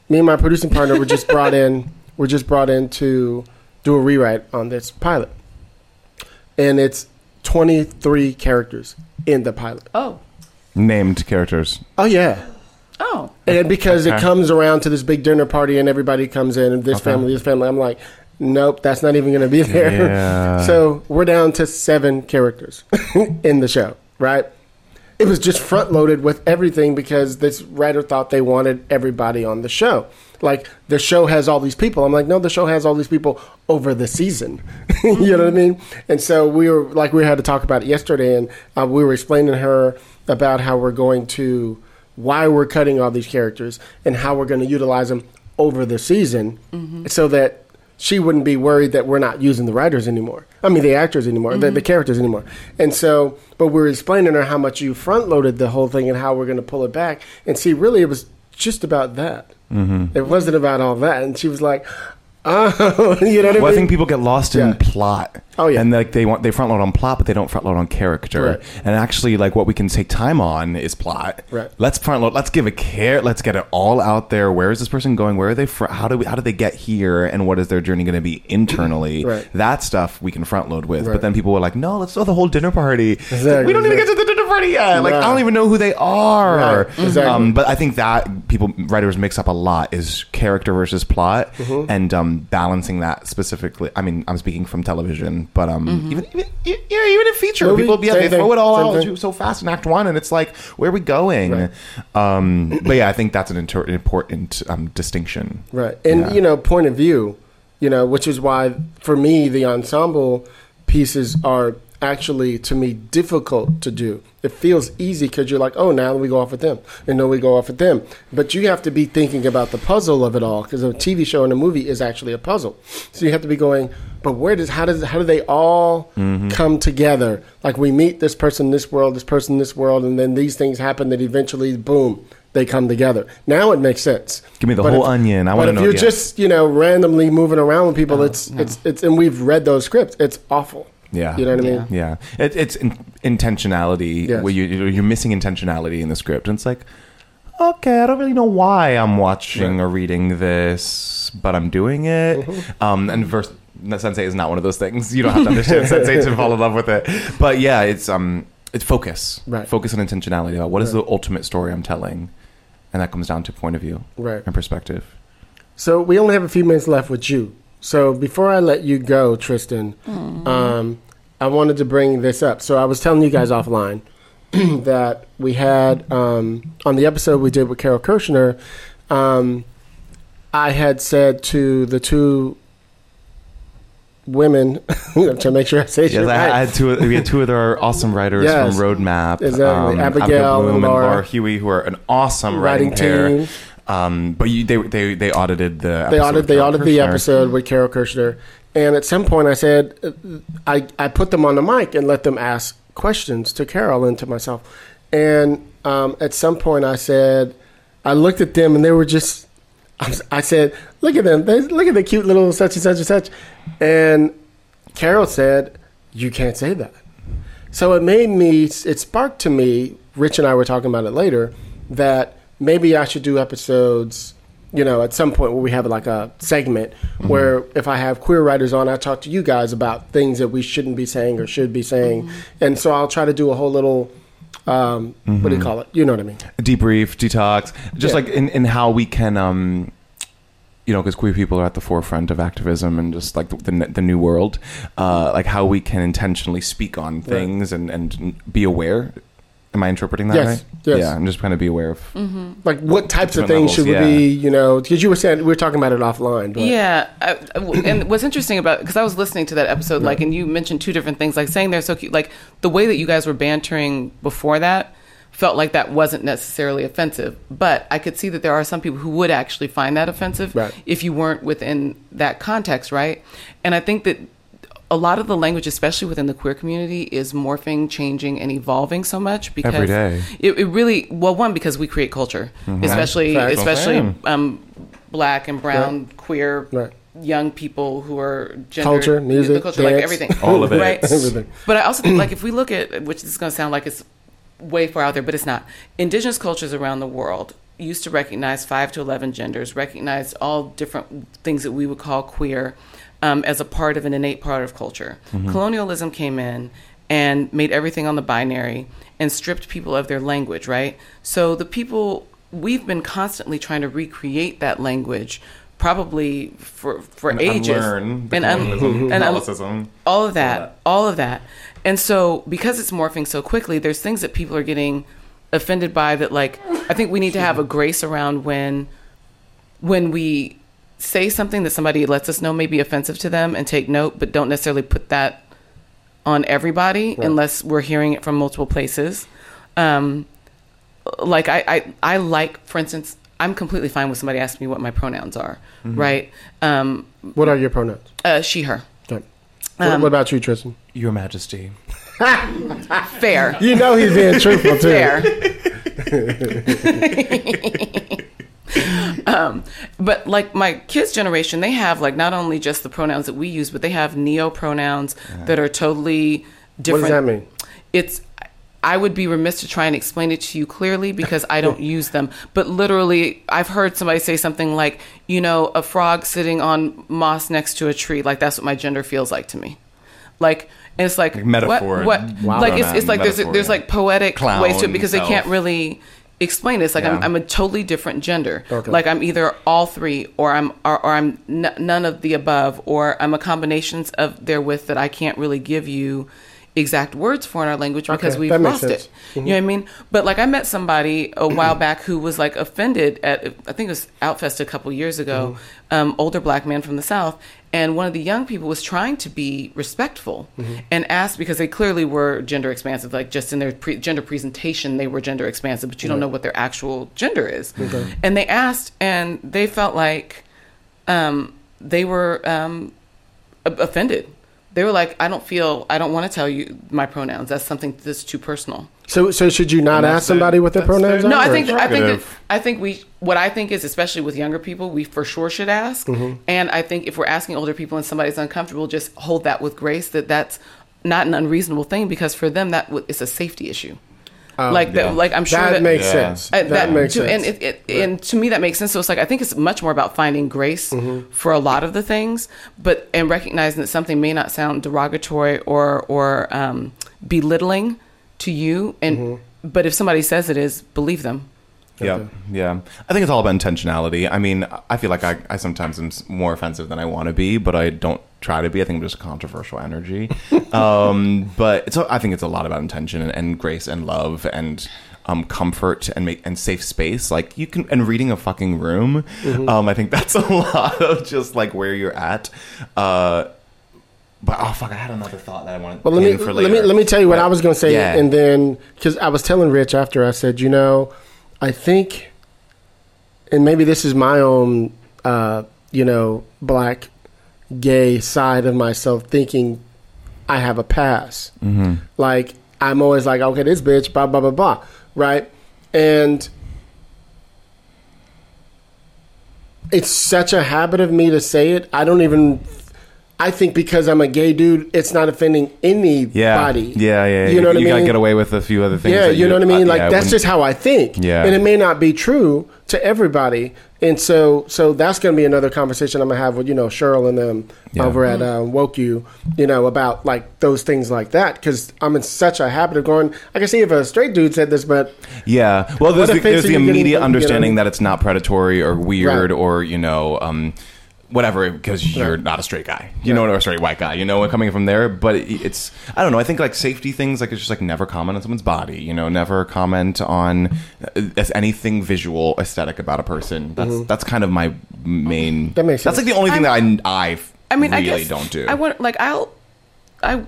Me and my producing partner were just brought in. We're just brought in to do a rewrite on this pilot, and it's 23 characters in the pilot. Oh. Named characters. Oh yeah, Oh. and because it comes around to this big dinner party and everybody comes in and this Okay. family, this family. I'm like, nope, that's not even going to be there. Yeah. so we're down to seven characters in the show, right? It was just front loaded with everything because this writer thought they wanted everybody on the show. Like the show has all these people. I'm like, no, the show has all these people over the season. you know what I mean? And so we were like, we had to talk about it yesterday, and uh, we were explaining to her about how we're going to why we're cutting all these characters and how we're going to utilize them over the season so that she wouldn't be worried that we're not using the writers anymore. I mean, the actors anymore, the, the mm-hmm. characters anymore. And so, but we're explaining her how much you front loaded the whole thing and how we're going to pull it back. And see, really, it was just about that. Mm-hmm. It wasn't about all that. And she was like, oh, you know what I Well, I think people get lost in Yeah. plot. Oh, yeah. and like they want they front load on plot, but they don't front load on character. Right. And actually, like what we can take time on is plot. Right. Let's front load. Let's give a care. Let's get it all out there. Where is this person going? Where are they? Fr- how do we? How did they get here? And what is their journey going to be internally? Right. That stuff we can front load with. Right. But then people were like, "No, let's throw the whole dinner party. Exactly, we don't need to get to the dinner party yet. Like I don't even know who they are. Right, exactly. Um, but I think that people writers mix up a lot is character versus plot Mm-hmm. and um, balancing that specifically. I mean, I'm speaking from television, but um, even even yeah, even in feature, Movie, people yeah they thing, throw it all out thing. so fast in Act One, and it's like where are we going? Right. Um, but yeah, I think that's an inter- important um, distinction. Right. And, Yeah. you know, point of view, you know, which is why for me, the ensemble pieces are actually, to me, difficult to do. It feels easy because you're like, oh, now we go off with them. And then we go off with them. But you have to be thinking about the puzzle of it all because a TV show and a movie is actually a puzzle. So you have to be going, but where does, how does, how do they all mm-hmm. come together? Like we meet this person in this world, this person in this world, and then these things happen that eventually, boom, they come together. Now it makes sense. Give me the But whole if- onion. I wanna know But if you're yeah. just you know randomly moving around with people, uh-huh. it's it's uh-huh. it's and we've read those scripts. It's awful. Yeah, You know what I mean? Yeah, it, it's in, intentionality Yes. where you you're missing intentionality in the script, and it's like, okay, I don't really know why I'm watching or reading this, but I'm doing it. Mm-hmm. Um, and verse Sense8 is not one of those things. You don't have to understand Sense8 to fall in love with it. But yeah, it's um, it's focus, Right. Focus and intentionality about what is Right. the ultimate story I'm telling, and that comes down to point of view, Right. and perspective. So we only have a few minutes left with you. So before I let you go, Tristan, um, I wanted to bring this up. So I was telling you guys offline that we had um, on the episode we did with Carol Kirschner. Um, I had said to the two women to make sure I say it Yes, right. I, I had two. We had two of our awesome writers Yes. from Roadmap, Exactly. Abigail Bloom and Laura. Huey, who are an awesome writing, Writing pair. team. Um, but you, they they they audited the they episode audited with they audited the episode with Carol Kirschner, and at some point I said uh, I I put them on the mic and let them ask questions to Carol and to myself, and um, at some point I said I looked at them and they were just I, I said look at them. They look at the cute little such and such and such, and Carol said you can't say that. So it made me, it sparked to me, Rich and I were talking about it later, that maybe I should do episodes, you know, at some point where we have like a segment where if I have queer writers on, I talk to you guys about things that we shouldn't be saying or should be saying. And so I'll try to do a whole little, um, what do you call it? You know what I mean? debrief, detox, just Yeah. like in, in how we can, um, you know, because queer people are at the forefront of activism and just like the, the, the new world, uh, like how we can intentionally speak on things and, and be aware. Am I interpreting that Yes, right? yes. Yeah, I'm just trying to be aware of. Mm-hmm. Like what types of Different things levels, should we yeah. be, you know, because you were saying, we were talking about it offline. But Yeah, I, I- and what's interesting about because I was listening to that episode, like, and you mentioned two different things, like saying they're so cute, like the way that you guys were bantering before that felt like that wasn't necessarily offensive, but I could see that there are some people who would actually find that offensive Right. if you weren't within that context, right? And I think that a lot of the language, especially within the queer community, is morphing, changing, and evolving so much because Every day. It, it really well one because we create culture, especially Facts. especially um, black and brown queer Right. young people who are gendered, Culture, music, the culture, like everything, All of it. right? Everything. But I also think, like, if we look at, which this is going to sound like it's way far out there, but it's not. Indigenous cultures around the world used to recognize five to eleven genders, recognized all different things that we would call queer um, as a part of an innate part of culture. Colonialism came in and made everything on the binary and stripped people of their language, right? So the people we've been constantly trying to recreate that language probably for for And ages unlearn and un- and un- all of that, all of that. And so because it's morphing so quickly, there's things that people are getting offended by that like I think we need to have a grace around when when we say something that somebody lets us know may be offensive to them and take note, but don't necessarily put that on everybody unless we're hearing it from multiple places. Um, like I, I, I like, for instance, I'm completely fine with somebody asking me what my pronouns are, right? Um, What are your pronouns? uh, she, her. Okay. What, Um, what about you, Tristan? Your Majesty. Fair. You know he's being truthful too. Fair. um, but like my kids' generation, they have like not only just the pronouns that we use, but they have neo pronouns that are totally different. What does that mean? It's I would be remiss to try and explain it to you clearly because I don't use them. But literally, I've heard somebody say something like, you know, a frog sitting on moss next to a tree. Like that's what my gender feels like to me. Like and it's like, Like metaphor. What? what? Wow. Like it's, it's like there's Metaphor, there's yeah. like poetic Clown ways to it because they can't really explain this. Like I'm, I'm a totally different gender. Okay. Like I'm either all three or I'm or, or I'm n- none of the above or I'm a combinations of therewith that I can't really give you exact words for in our language because Okay, we've lost sense. it. You know what I mean? But like I met somebody a while back who was like offended at I think it was Outfest a couple years ago, um, older black man from the South, and one of the young people was trying to be respectful and asked because they clearly were gender expansive, like just in their pre- gender presentation they were gender expansive, but you don't know what their actual gender is. And they asked, and they felt like um, they were um, offended. They were like, I don't feel, I don't want to tell you my pronouns. That's something that's too personal. So, so should you not ask somebody what their pronouns are? No, I think I think that. I think we what I think is especially with younger people, we for sure should ask. Mm-hmm. And I think if we're asking older people and somebody's uncomfortable, just hold that with grace. That that's not an unreasonable thing because for them that w- it's a safety issue. Like that, like I'm sure that, that, makes Yeah. sense. uh, that, makes to, sense. And, it, it, and to me, that makes sense. So it's like I think it's much more about finding grace Mm-hmm. for a lot of the things, but and recognizing that something may not sound derogatory or or um, belittling to you, and Mm-hmm. but if somebody says it is, believe them. Yeah, yeah. I think it's all about intentionality. I mean, I feel like I, I sometimes am more offensive than I want to be, but I don't try to be. I think I'm just a controversial energy. um, but it's, I think it's a lot about intention and, and grace and love and um, comfort and make and safe space. Like you can and reading a fucking room. Um, I think that's a lot of just like where you're at. Uh, but oh fuck, I had another thought that I wanted. Well, let me let me let me tell you what I was going to say, Yeah. and then because I was telling Rich after I said, you know, I think, and maybe this is my own, uh, you know, black gay side of myself thinking I have a pass. Mm-hmm. Like I'm always like, okay, this bitch, blah blah blah blah, right? And it's such a habit of me to say it. I don't even. I think because I'm a gay dude, it's not offending anybody. Yeah, yeah, yeah. You know what I mean? You gotta get away with a few other things. Yeah, that you know what I mean. uh, Like yeah, that's just how I think. Yeah. and it may not be true to everybody. And so, so that's going to be another conversation I'm gonna have with you know Cheryl and them Yeah. over at uh, Woke You, you know, about like those things like that because I'm in such a habit of going. I can see if a straight dude said this, but Yeah. Well, there's What the, there's the you getting immediate from- you understanding know? that it's not predatory or weird Right. or you know um, whatever because you're not a straight guy, you know, or a straight white guy, you know, coming from there. But it, it's I don't know. I think like safety things like it's just like never comment on someone's body, you know, never comment on uh, as anything visual aesthetic about a person. That's that's kind of my main. Mm-hmm. That makes sense. That's sense. like the only thing that I I I mean, really I guess don't do. I want like I'll, I,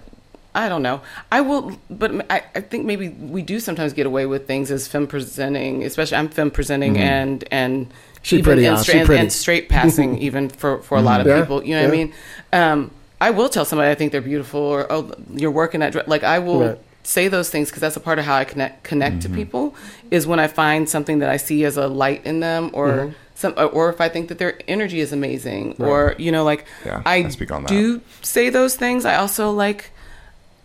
I don't know. I will, but I, I think maybe we do sometimes get away with things as femme presenting, especially I'm femme presenting Mm-hmm. and and She even pretty, y'all. She and, pretty. and straight passing even for for a lot of Yeah, people. You know what I yeah. mean? Um, I will tell somebody I think they're beautiful or oh you're working at dre-" like I will. Right. Say those things because that's a part of how I connect connect Mm-hmm. to people is when I find something that I see as a light in them or Mm-hmm. some or if I think that their energy is amazing or you know like Yeah, I I speak on that. do say those things. I also like.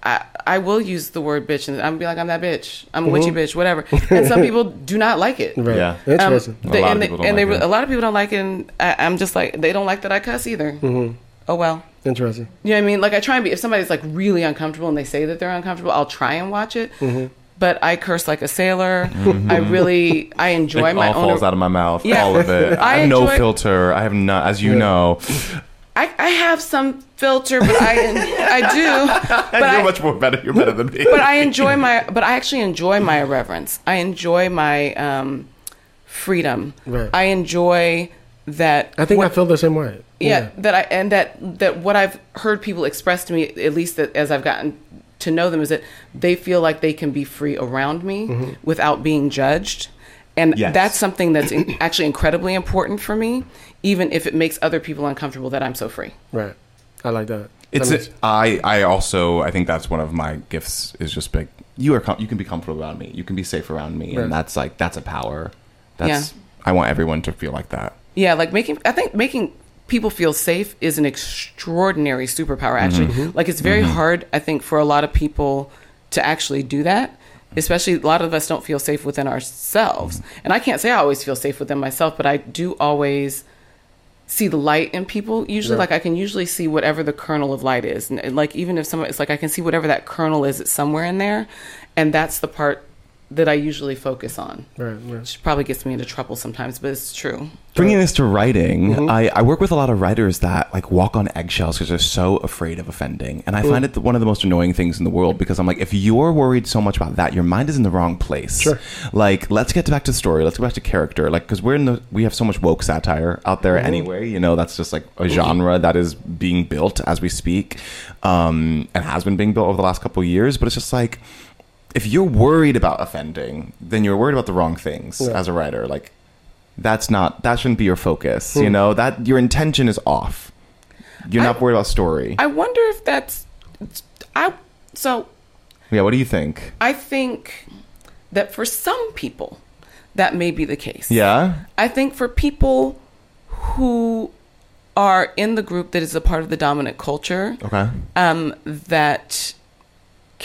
I, I will use the word bitch and I'm gonna be like I'm that bitch. I'm a witchy bitch, whatever. And some people do not like it. right. Yeah. Um, interesting. A they- lot of and they, don't and like it. a lot of people don't like it. And I, I'm just like they don't like that I cuss either. Mm-hmm. Oh well. interesting. You know what I mean? Like I try and be. If somebody's like really uncomfortable and they say that they're uncomfortable, I'll try and watch it. Mm-hmm. but I curse like a sailor. I really I enjoy it my all own. falls out of my mouth. Yeah. All of it. I, I have no filter. I have not, as you know. I, I have some filter, but I I do. But you're I, much more better. You're better than me. but I enjoy my but I actually enjoy my irreverence. I enjoy my um, freedom. Right. I enjoy that. I think what- I feel the same way. yeah, that I and that that what I've heard people express to me, at least that as I've gotten to know them, is that they feel like they can be free around me without being judged, and Yes. that's something that's in, actually incredibly important for me, even if it makes other people uncomfortable that I'm so free. Right. I like that. It's That makes- I I also I think that's one of my gifts is just big. You are com- you can be comfortable around me. You can be safe around me, Right. and that's like that's a power. That's Yeah. I want everyone to feel like that. Yeah, like making I think making people feel safe is an extraordinary superpower actually. Mm-hmm. Mm-hmm. Like it's very mm-hmm. hard I think for a lot of people to actually do that. Especially a lot of us don't feel safe within ourselves. And I can't say I always feel safe within myself, but I do always see the light in people usually Yeah. like i can usually see whatever the kernel of light is and, and, like even if someone it's like i can see whatever that kernel is it's somewhere in there and that's the part that i usually focus on Right, right. which probably gets me into trouble sometimes but it's true Bringing this to writing, Mm-hmm. I, I work with a lot of writers that like walk on eggshells because they're so afraid of offending, and I find it one of the most annoying things in the world because I'm like, if you're worried so much about that, your mind is in the wrong place. Sure. Like, let's get back to the story. Let's go back to character. Like, because we're in the we have so much woke satire out there Mm-hmm. anyway. You know, that's just like a genre that is being built as we speak, um, and has been being built over the last couple of years. But it's just like. If you're worried about offending, then you're worried about the wrong things Yeah. as a writer. Like, that's not that shouldn't be your focus Hmm. you know that your intention is off you're not worried about story I wonder if that's I so yeah what do you think I think that for some people that may be the case. yeah I think for people who are in the group that is a part of the dominant culture, okay um, that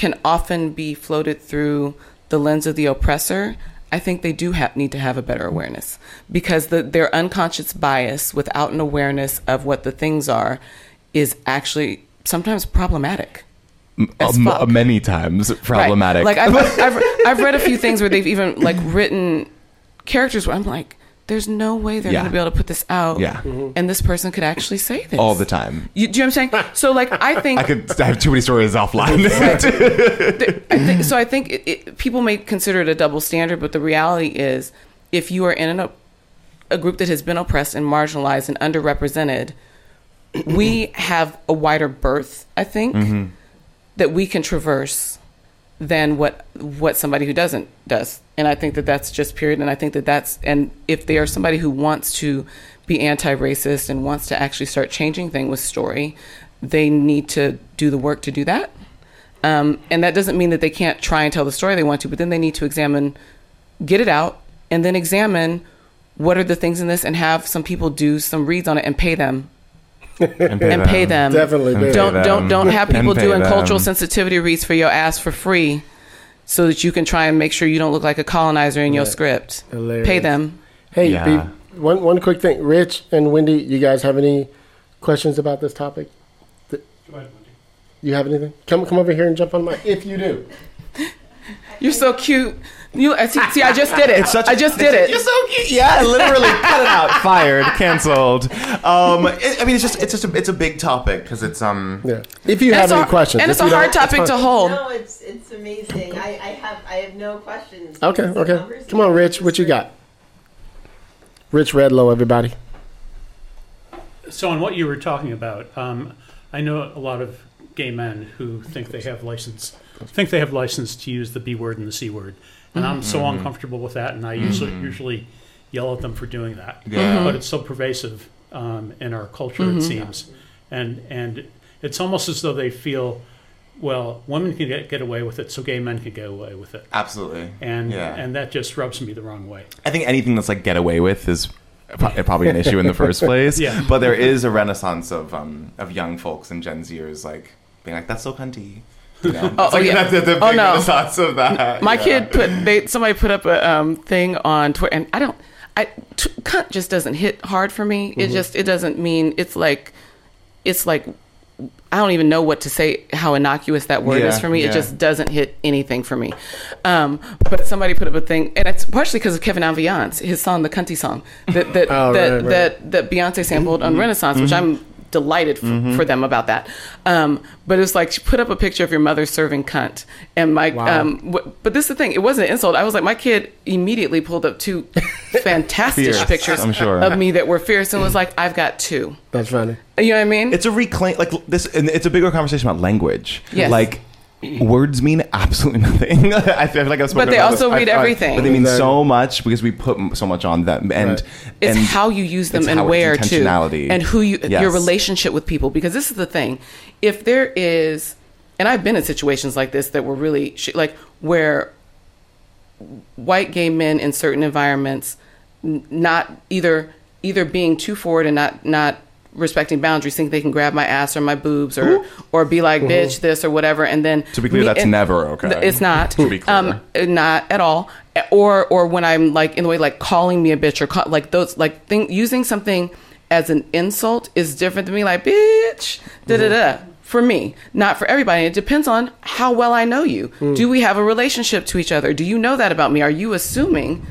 can often be floated through the lens of the oppressor, I think they do have, need to have a better awareness because the, their unconscious bias without an awareness of what the things are is actually sometimes problematic. Um, fuck. many times problematic Right. Like I've, I've I've read a few things where they've even like written characters where I'm like, there's no way they're Yeah. going to be able to put this out. Yeah. Mm-hmm. And this person could actually say this all the time You, do you know what I'm saying? So like I think i could i have too many stories offline I think so. I think it, it, people may consider it a double standard, but the reality is, if you are in an, a group that has been oppressed and marginalized and underrepresented, we have a wider berth. I think mm-hmm. that we can traverse than what what somebody who doesn't does. And I think that that's just period. And I think that that's and if they are somebody who wants to be anti-racist and wants to actually start changing things with story, they need to do the work to do that. Um, and that doesn't mean that they can't try and tell the story they want to, but then they need to examine, get it out, and then examine what are the things in this, and have some people do some reads on it and pay them and pay and pay them. Definitely And do. pay Don't them. don't don't have people doing them. cultural sensitivity reads for your ass for free, so that you can try and make sure you don't look like a colonizer in your script. Hilarious. Pay them. Hey, Yeah. be- one one quick thing. Rich and Wendy, you guys have any questions about this topic? Th- You have anything? Come come over here and jump on my. If you do, You're so cute. You see, see I just did it. I just did it. You're so cute. Yeah, literally cut it out. Fired. Canceled. Um, it, I mean, it's just it's just a, it's a big topic because it's um. yeah. If you And have any a- questions, and it's a hard topic it's to hold. No, it's it's amazing. I, I have I have no questions. Okay, okay. Come on, Rich. What you got? Rich Redlow, everybody. So, on what you were talking about, um, I know a lot of gay men who think they have license, think they have license to use the B word and the C word, and I'm so uncomfortable with that, and I usually usually yell at them for doing that. Yeah. But it's so pervasive um, in our culture, it seems, and and it's almost as though they feel, well, women can get, get away with it, so gay men can get away with it, Absolutely. and Yeah. and that just rubs me the wrong way. I think anything that's like get away with is pro- probably an issue in the first place. Yeah. But there is a renaissance of um of young folks and Gen Zers like being like that's so cunty. You know? Oh, like oh, yeah. that's the, the Oh, no. renaissance of that. My yeah. kid put they somebody put up a um, thing on Twitter, and I don't. I t- cunt just doesn't hit hard for me. Mm-hmm. It just it doesn't mean it's like it's like I don't even know what to say. How innocuous that word Yeah, is for me. yeah. It just doesn't hit anything for me. Um, but somebody put up a thing, and it's partially because of Kevin Aviance, his song, the Cunty song, that that Oh, that, right, right. that that Beyonce sampled on Renaissance, which I'm delighted f- for them about that. Um, but it's like she put up a picture of your mother serving cunt, and my Wow. um, w- but this is the thing. It wasn't an insult. I was like, my kid immediately pulled up two fantastic Fierce, pictures I'm sure. of me that were fierce, and was like, I've got two. That's funny. You know what I mean? it's a reclaim like this and it's a bigger conversation about language Yes. like words mean absolutely nothing i feel like i've spoken But they about also this. I- read I- everything. but they mean so much because we put m- so much on them and Right. it's and how you use them it's and how- it's where too intentionality. and who you Yes. your relationship with people because this is the thing if there is and i've been in situations like this that were really sh- like where white gay men in certain environments n- not either either being too forward and not not respecting boundaries think they can grab my ass or my boobs or or be like bitch this or whatever and then To be clear, me- that's and- never okay. It's not. To be clear. um not at all. Or or when i'm like in the way like calling me a bitch or call, like those like thing using something as an insult is different than me like bitch da da da for me not for everybody. It depends on how well i know you. Do we have a relationship to each other? Do you know that about me? Are you assuming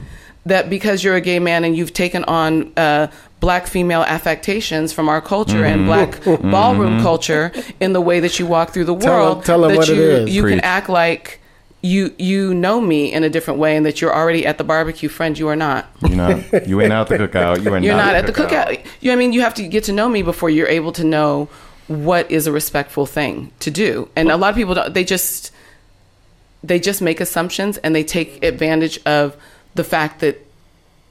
that because you're a gay man and you've taken on uh, black female affectations from our culture and black mm-hmm. ballroom culture in the way that you walk through the Tell world tell 'em that what you, is. you can act like you you know me in a different way and that you're already at the barbecue friend. You are not. You know you ain't out the cookout. You are you're not, not at the cookout. you know i mean? You have to get to know me before you're able to know what is a respectful thing to do. And a lot of people don't they just they just make assumptions and they take advantage of the fact that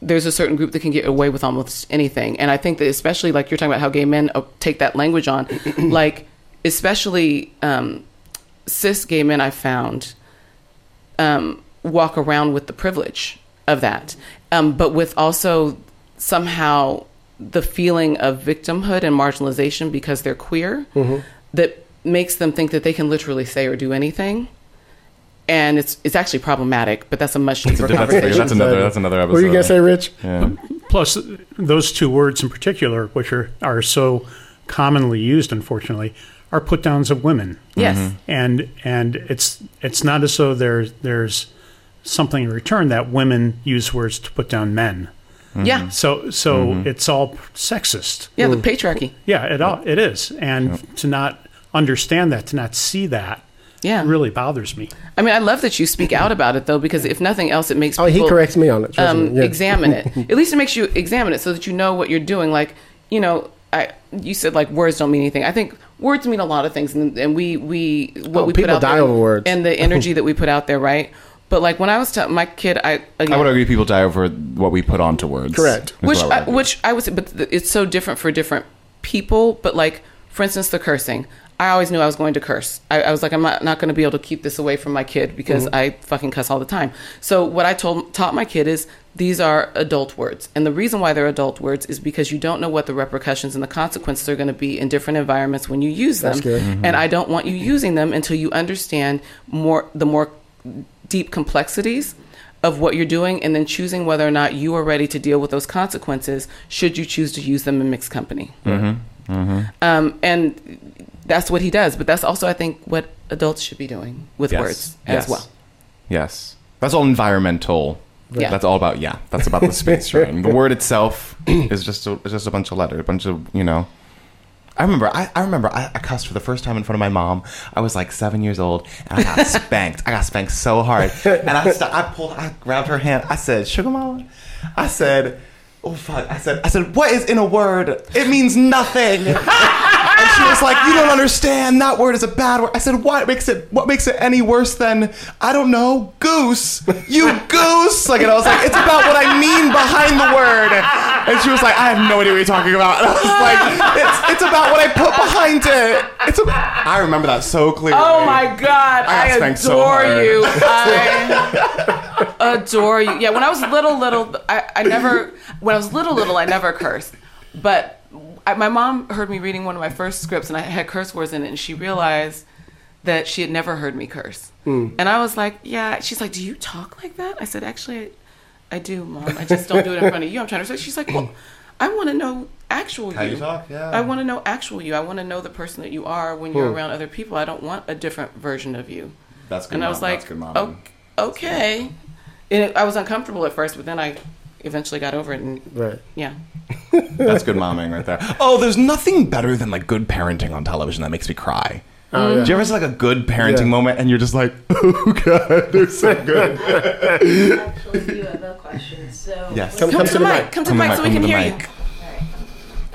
there's a certain group that can get away with almost anything. And i think that especially like you're talking about how gay men uh, take that language on like especially um, cis gay men i found um, walk around with the privilege of that, um, but with also somehow the feeling of victimhood and marginalization because they're queer that makes them think that they can literally say or do anything. And it's it's actually problematic, but that's a much deeper that's, conversation. that's another that's another episode What were you gonna say, Rich? yeah. Plus, those two words in particular, which are, are so commonly used, unfortunately, are put downs of women. Yes. Mm-hmm. and and it's it's not as though there's there's something in return that women use words to put down men. Mm-hmm. Yeah. So so mm-hmm. it's all sexist. Yeah, the patriarchy. Yeah, it all it is, and to not understand that, to not see that, Yeah. It really bothers me. I mean, I love that you speak out about it though, because if nothing else, it makes Oh, he corrects me on it. trust um, me. Yeah. examine it. At least it makes you examine it so that you know what you're doing. Like, you know, I you said like words don't mean anything. I think words mean a lot of things, and, and we we what Oh, we put out die there over words. and the energy that we put out there, right? But like when I was telling my kid, I again, I would agree people die over what we put onto words. Correct. which I I, which I would say, but th- it's so different for different people. But like, for instance, the cursing. I always knew I was going to curse. I, I was like, I'm not, not going to be able to keep this away from my kid because I fucking cuss all the time. So what I told taught my kid is these are adult words, and the reason why they're adult words is because you don't know what the repercussions and the consequences are going to be in different environments when you use them. That's good. And I don't want you using them until you understand more the more deep complexities of what you're doing and then choosing whether or not you are ready to deal with those consequences should you choose to use them in mixed company. Mm-hmm. Um, and that's what he does. But that's also, I think, what adults should be doing with Yes. words Yes. as well. Yes. That's all environmental. Yeah. That's all about yeah. That's about the space you're in. The word itself is just a, is just a bunch of letters, a bunch of you know. I remember. I, I remember. I, I cussed for the first time in front of my mom. I was like seven years old, and I got spanked. I got spanked so hard, and I st- I pulled. I grabbed her hand. I said, "Sugar mama," I said. Oh fuck! I said, I said, what is in a word? It means nothing. And she was like, "You don't understand. That word is a bad word." I said, "What makes it? What makes it any worse than I don't know, goose? You goose!" Like, and I was like, "It's about what I mean behind the word." And she was like, "I have no idea what you're talking about." And I was like, "It's it's about what I put behind it. It's a." I remember that so clearly. Oh my God! I got I, spanked so adore hard. you. I adore you. Yeah, when I was little, little, I, I never. When I was little, little, I never cursed. But I, my mom heard me reading one of my first scripts, and I had curse words in it, and she realized that she had never heard me curse. Hmm. And I was like, "Yeah." She's like, "Do you talk like that?" I said, "Actually, I, I do, mom. I just don't do it in front of you. I'm trying to." say." She's like, "Well, I want to know." actual How you. you talk, yeah. I want to know actual you. I want to know the person that you are when you're hmm. around other people. I don't want a different version of you. That's good. and I was like, that's good momming. "Oh, okay. And it, I was uncomfortable at first, but then I eventually got over it. And Right. yeah, That's good momming right there. Oh, there's nothing better than like good parenting on television that makes me cry. Oh, yeah. Do you ever see like a good parenting Yeah. moment and you're just like, oh god, they're so good. Actually, you have a question. So, Yes. Come- come, to the the mic. mic. Come to the mic so we can hear you. mic.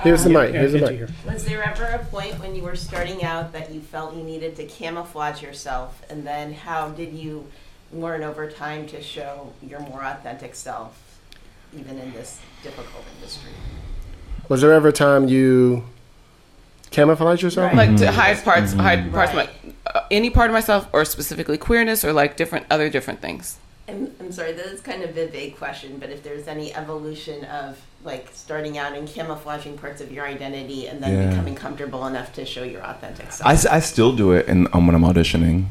Here's the mic. Here's the good to mic. hear. was there ever a point when you were starting out that you felt you needed to camouflage yourself? And then how did you learn over time to show your more authentic self, even in this difficult industry? Was there ever a time you camouflage yourself? Right. Like to hide parts, hide parts of Right. my, uh, any part of myself, or specifically queerness, or like different other different things. I'm, I'm sorry, this is kind of a vague question, but if there's any evolution of like starting out and camouflaging parts of your identity and then Yeah. becoming comfortable enough to show your authentic self. I still do it in, um, when I'm auditioning.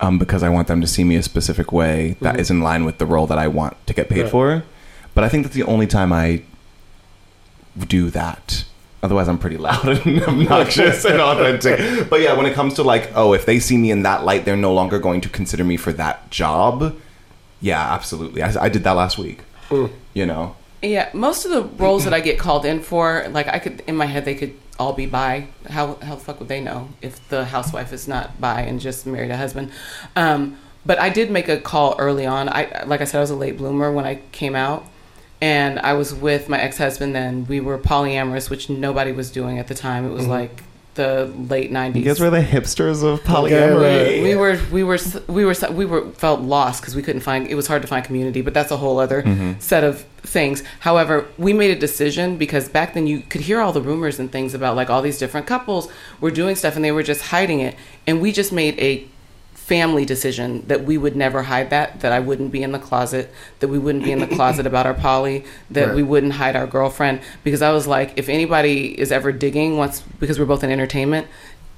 Um, because I want them to see me a specific way that is in line with the role that I want to get paid Right. for. But I think that's the only time I do that. Otherwise, I'm pretty loud and obnoxious and authentic. But yeah, when it comes to like, oh, if they see me in that light, they're no longer going to consider me for that job. Yeah, absolutely. I, I did that last week. You know, Yeah, most of the roles that I get called in for, like I could in my head, they could all be bi. How how the fuck would they know if the housewife is not bi and just married a husband? Um, but I did make a call early on. I like I said, I was a late bloomer when I came out, and I was with my ex husband. Then we were polyamorous, which nobody was doing at the time. It was mm-hmm. like the late nineties. you guys were the hipsters of Yeah, polyamory. we were we were we were we were felt lost because we couldn't find it was hard to find community but that's a whole other mm-hmm. set of things however we made a decision because back then you could hear all the rumors and things about like all these different couples were doing stuff and they were just hiding it and we just made a family decision that we would never hide that that I wouldn't be in the closet that we wouldn't be in the closet about our poly that Right. we wouldn't hide our girlfriend because I was like if anybody is ever digging once because we're both in entertainment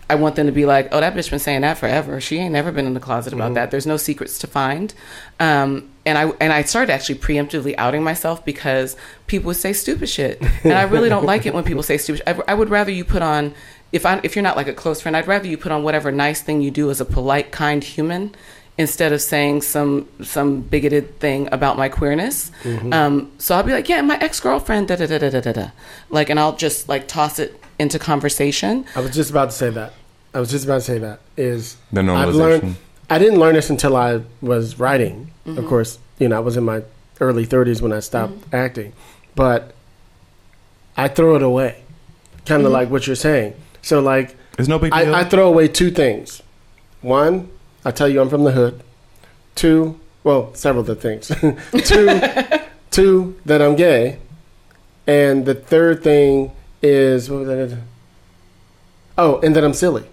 I want them to be like, oh, that bitch been saying that forever. She ain't never been in the closet about that. There's no secrets to find. Um, and I and I started actually preemptively outing myself because people would say stupid shit, and I really don't like it when people say stupid. I, I would rather you put on if I if you're not like a close friend, I'd rather you put on whatever nice thing you do as a polite, kind human instead of saying some some bigoted thing about my queerness. Mm-hmm. Um, so I'll be like, yeah, my ex girlfriend, da da da da da da da, like, and I'll just like toss it into conversation. I was just about to say that. I was just about to say that is The I've normalization. learned. I didn't learn this until I was writing. Mm-hmm. Of course, you know I was in my early 30s when I stopped mm-hmm. acting, but I throw it away, kind of like what you're saying. So like It's no big deal. I, I throw away two things. One, I tell you I'm from the hood. Two, well, several of the things. two, two that I'm gay, and the third thing is what was that? Oh, and that I'm silly.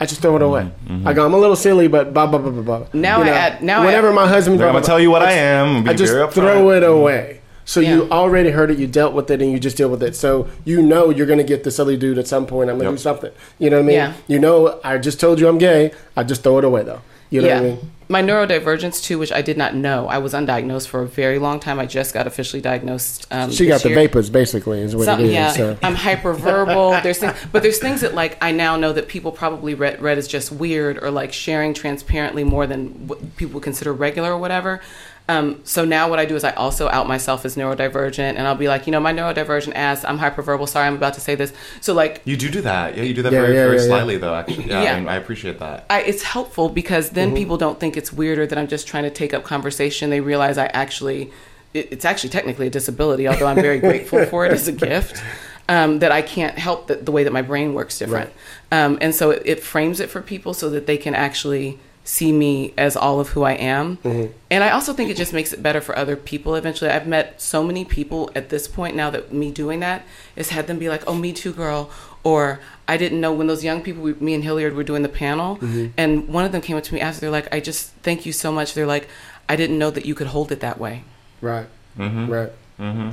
I just throw it mm-hmm, away. Mm-hmm. I go, I'm a little silly, but blah blah blah blah blah. Now I add- now I whenever add- my husband, I'm gonna tell you what I am. Be I just very throw it mm-hmm. away. So you already heard it, you dealt with it, and you just deal with it. So you know you're going to get the silly dude at some point. I'm going to Yep. do something. You know what I mean? Yeah. You know, I just told you I'm gay. I just throw it away though. You know yeah. what I mean? My neurodivergence too, which I did not know. I was undiagnosed for a very long time. I just got officially diagnosed. Um, She this got the year. vapors, basically, is what Some- it is. yeah, So. I'm hyperverbal. There's things, but there's things that like I now know that people probably read, read as just weird or like sharing transparently more than what people consider regular or whatever. Um, so now what I do is I also out myself as neurodivergent, and I'll be like, you know, my neurodivergent ass. I'm hyperverbal. Sorry, I'm about to say this. So like You do do that. Yeah, you do that Yeah, very, yeah, very yeah, yeah. slightly, though. Actually, yeah, Yeah. I, mean, I appreciate that. I, it's helpful because then people don't think it's weirder that I'm just trying to take up conversation. They realize I actually, it, it's actually technically a disability, although I'm very grateful for it as a gift. Um, that I can't help the, the way that my brain works different. Um, and so it, it frames it for people so that they can actually see me as all of who I am. Mm-hmm. And I also think it just makes it better for other people eventually. I've met so many people at this point now that me doing that has had them be like, oh, me too, girl. Or I didn't know when those young people, we, me and Hilliard were doing the panel, mm-hmm. and one of them came up to me after, they're like, I just thank you so much. They're like, I didn't know that you could hold it that way. Right. Mm-hmm. Right. Mm-hmm.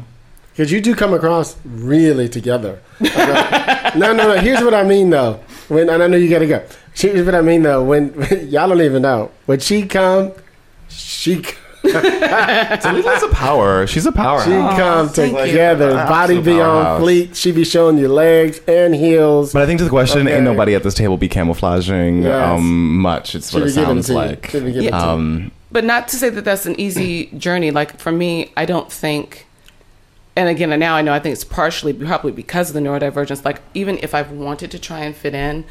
Because you do come across really together. Okay. no, no, no. Here's what I mean, though. When and I know you gotta go. Here's what I mean, though. When y'all don't even know when she come, she. Dalila's a power. She's a power. She come thank together. Body Absolute be on powerhouse. fleet. She be showing you legs and heels. But I think to the question, Okay. ain't nobody at this table be camouflaging Yes. um, much. It's what She it be it sounds like. She be giving it to you. Um, But not to say that that's an easy journey. Like for me, I don't think. And again, and now I know I think it's partially probably because of the neurodivergence. Like even if I've wanted to try and fit in,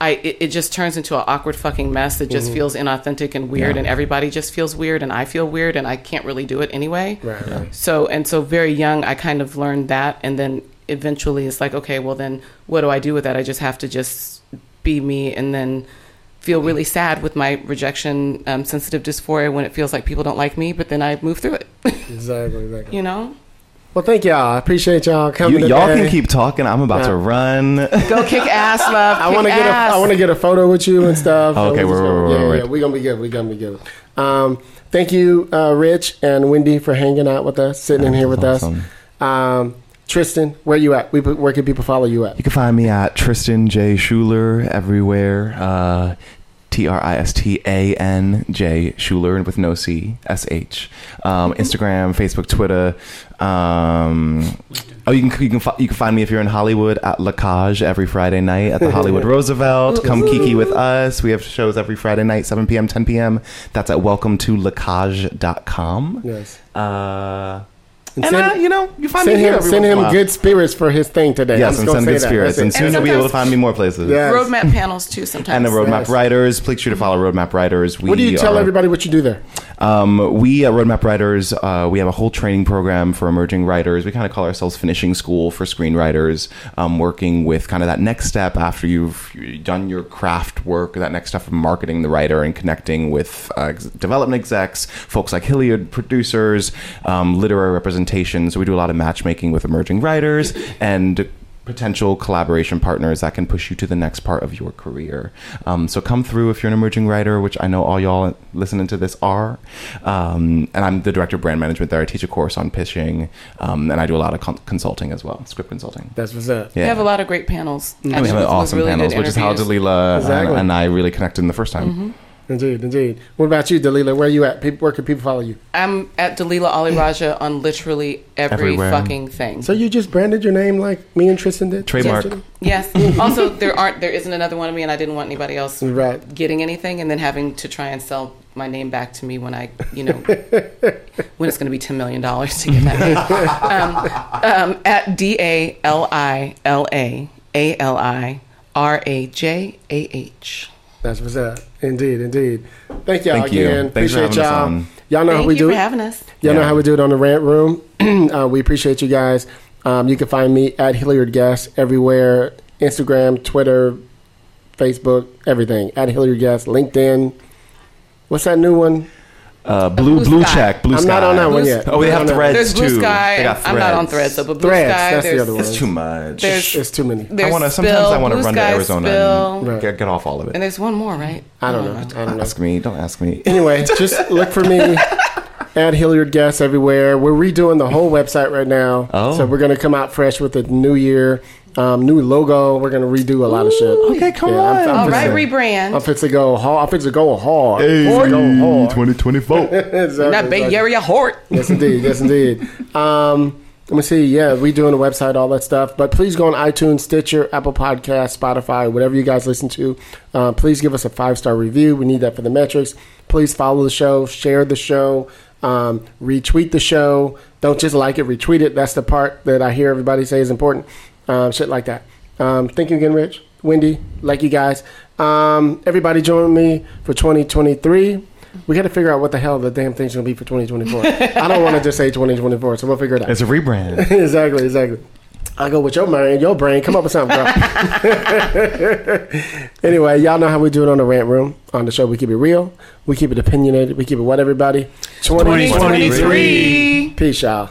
I it, it just turns into an awkward fucking mess that just feels inauthentic and weird, Yeah. and everybody just feels weird, and I feel weird, and I can't really do it anyway. Right, right. So and so very young, I kind of learned that, and then eventually it's like, okay, well then what do I do with that? I just have to just be me, and then feel really sad with my rejection um, sensitive dysphoria when it feels like people don't like me, but then I move through it. Exactly, exactly. you know, Well, thank y'all. I appreciate y'all coming. you, y'all today. can keep talking. I'm about Yeah. to run. go kick ass, love. I want to get a, want to get a photo with you and stuff. Okay, we're- just gonna- we're- yeah, we're- yeah, we're gonna be good. We're gonna be good. Um, thank you, uh, Rich and Wendy, for hanging out with us, sitting in here with Awesome. us. Um, Tristan, where you at? Where can people follow you at? You can find me at Tristan J. Shuler everywhere. Uh, T R I S T A N J Shuler with no C S H. Um, Instagram, Facebook, Twitter. Um, oh, you can you can you can find me if you're in Hollywood at La Cage every Friday night at the Hollywood Roosevelt. Come kiki with us. We have shows every Friday night, 7 p.m., 10 p.m. That's at welcome to lacage.com. Yes. Uh, And and send- uh, you know, you find Send me here him, every send once in a him while. good spirits for his thing today. I'm Yes, and send say good that. spirits, and soon you'll be able to find me more places. Yeah. Yes. roadmap panels too. Sometimes And the Roadmap Yes. Writers. Please sure to follow Roadmap Writers. We What do you tell are- everybody what you do there? Um, we at Roadmap Writers, uh, we have a whole training program for emerging writers. We kind of call ourselves finishing school for screenwriters, um, working with kind of that next step after you've done your craft work, that next step of marketing the writer and connecting with uh, development execs, folks like Hilliard, producers, um, literary representation. So we do a lot of matchmaking with emerging writers and potential collaboration partners that can push you to the next part of your career. Um, so come through if you're an emerging writer, which I know all y'all listening to this are. Um, and I'm the director of brand management there. I teach a course on pitching, um, and I do a lot of con- consulting as well, script consulting. That's what's up. We have a lot of great panels. And we have with- with awesome really panels, which is how interviews. Dalila Exactly. and, and I really connected in the first time. Indeed, indeed. What about you, Dalila? Where are you at? People, where can people follow you? I'm at Dalila Ali Rajah on literally every Everywhere. fucking thing. So you just branded your name like me and Tristan did? Trademark. yesterday? Yes. also, there aren't there isn't another one of me, and I didn't want anybody else Right. getting anything, and then having to try and sell my name back to me when I, you know, when it's going to be ten million dollars to get that. um, um, at D A L I L A A L I R A J A H. That's what's up. Indeed, indeed. Thank y'all Thank you. again. Thanks for appreciate having y'all. on. Y'all know how we you do for it. having us. Y'all know how we do it on the rant room. uh, we appreciate you guys. Um, you can find me at Hilliard Guess everywhere Instagram, Twitter, Facebook, everything. At Hilliard Guess, LinkedIn. What's that new one? Uh, blue, Blue check, blue Sky. check, blue I'm sky. not on that one yet. Oh, they I'm have not on threads There's Blue too. Sky. They got I'm not on threads. Threads, though, but Blue Threads, Sky. that's the other one. It's too much. There's It's too many. there's I want to. Sometimes I want to run to Arizona Spill, and Right. get, get off all of it. and there's one more, right? I don't know. Oh, I don't know. ask me. Don't ask me. Anyway, just look for me at Hilliard Guess everywhere. We're redoing the whole website right now. Oh. So we're going to come out fresh with a new year, um, new logo. We're going to redo a lot of shit. Okay, come Yeah, I'm- I'm All just right, saying. rebrand. I'm fit to go hard. I'm fit to go hard. Fit to go hard. 2024. Exactly, Not Bay exactly. Area Hort. Yes, indeed. Yes, indeed. Um, let me see. Yeah, we doing a website, all that stuff. But please go on iTunes, Stitcher, Apple Podcast, Spotify, whatever you guys listen to. Uh, please give us a five star review. We need that for the metrics. Please follow the show, share the show, um, retweet the show. Don't just like it, retweet it. That's the part that I hear everybody say is important. Um, shit like that. Um, thank you again, Rich, Wendy. Like you guys. Um, everybody join me for 2023. We got to figure out what the hell the damn thing's gonna be for 2024. I don't want to just say 2024, so we'll figure it out. It's a rebrand. exactly, exactly. I go with your mind, your brain. Come up with something, girl. anyway, y'all know how we do it on the rant room. On the show, we keep it real, we keep it opinionated, we keep it what everybody. 2023. Peace, y'all.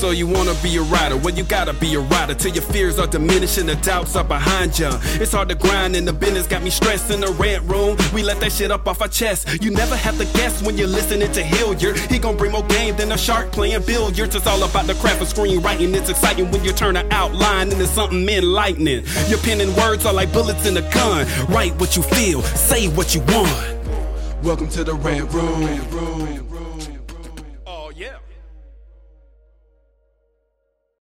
So you wanna be a writer? Well, you gotta be a writer till your fears are diminishing, the doubts are behind ya. It's hard to grind in the business, got me stressed in the rant room. We let that shit up off our chest. You never have to guess when you're listening to Hilliard. He gon' bring more game than a shark playing billiards. It's all about the craft of screenwriting. It's exciting when you turn an outline into something enlightening. Your pen and words are like bullets in a gun. Write what you feel, say what you want. Welcome to the rant room.